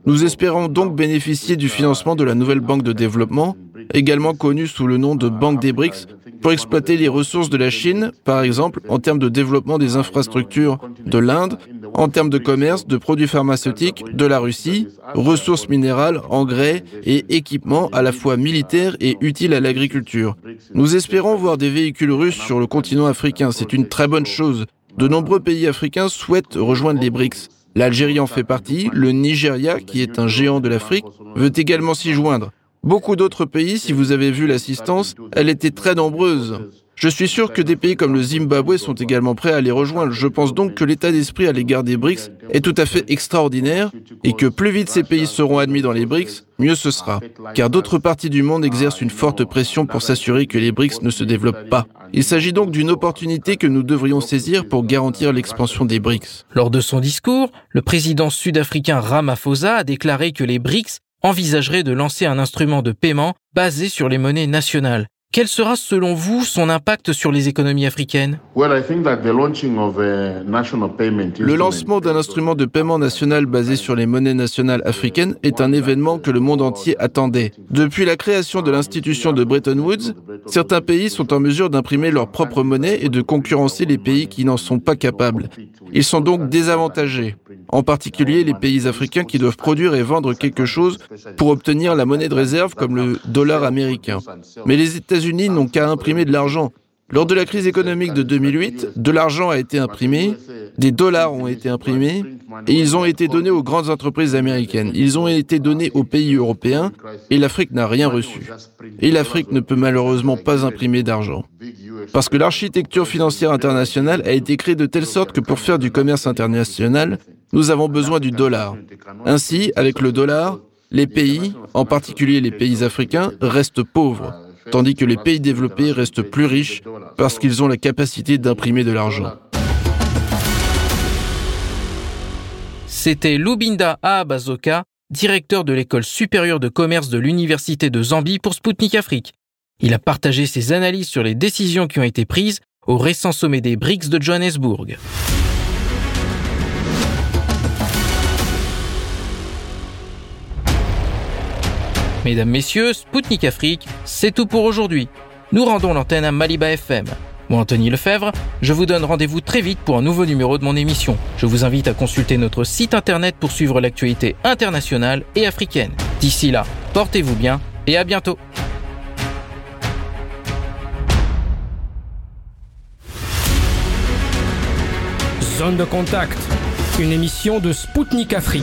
Nous espérons donc bénéficier du financement de la nouvelle banque de développement, également connue sous le nom de Banque des BRICS, pour exploiter les ressources de la Chine, par exemple en termes de développement des infrastructures de l'Inde, en termes de commerce, de produits pharmaceutiques, de la Russie, ressources minérales, engrais et équipements à la fois militaires et utiles à l'agriculture. Nous espérons voir des véhicules russes sur le continent africain. C'est une très bonne chose. De nombreux pays africains souhaitent rejoindre les BRICS. L'Algérie en fait partie, le Nigeria, qui est un géant de l'Afrique, veut également s'y joindre. Beaucoup d'autres pays, si vous avez vu l'assistance, elle était très nombreuse. Je suis sûr que des pays comme le Zimbabwe sont également prêts à les rejoindre. Je pense donc que l'état d'esprit à l'égard des BRICS est tout à fait extraordinaire et que plus vite ces pays seront admis dans les BRICS, mieux ce sera. Car d'autres parties du monde exercent une forte pression pour s'assurer que les BRICS ne se développent pas. Il s'agit donc d'une opportunité que nous devrions saisir pour garantir l'expansion des BRICS. Lors de son discours, le président sud-africain Ramaphosa a déclaré que les BRICS envisagerait de lancer un instrument de paiement basé sur les monnaies nationales. Quel sera selon vous son impact sur les économies africaines? Le lancement d'un instrument de paiement national basé sur les monnaies nationales africaines est un événement que le monde entier attendait. Depuis la création de l'institution de Bretton Woods, certains pays sont en mesure d'imprimer leur propre monnaie et de concurrencer les pays qui n'en sont pas capables. Ils sont donc désavantagés, en particulier les pays africains qui doivent produire et vendre quelque chose pour obtenir la monnaie de réserve comme le dollar américain. Mais les États-Unis n'ont qu'à imprimer de l'argent. Lors de la crise économique de 2008, de l'argent a été imprimé, des dollars ont été imprimés et ils ont été donnés aux grandes entreprises américaines. Ils ont été donnés aux pays européens et l'Afrique n'a rien reçu. Et l'Afrique ne peut malheureusement pas imprimer d'argent. Parce que l'architecture financière internationale a été créée de telle sorte que pour faire du commerce international, nous avons besoin du dollar. Ainsi, avec le dollar, les pays, en particulier les pays africains, restent pauvres, tandis que les pays développés restent plus riches parce qu'ils ont la capacité d'imprimer de l'argent. C'était Lubinda Abazoka, directeur de l'école supérieure de commerce de l'Université de Zambie pour Spoutnik Afrique. Il a partagé ses analyses sur les décisions qui ont été prises au récent sommet des BRICS de Johannesburg. Mesdames, Messieurs, Spoutnik Afrique, c'est tout pour aujourd'hui. Nous rendons l'antenne à Maliba FM. Moi, Anthony Lefebvre, je vous donne rendez-vous très vite pour un nouveau numéro de mon émission. Je vous invite à consulter notre site internet pour suivre l'actualité internationale et africaine. D'ici là, portez-vous bien et à bientôt. Zone de contact, une émission de Spoutnik Afrique.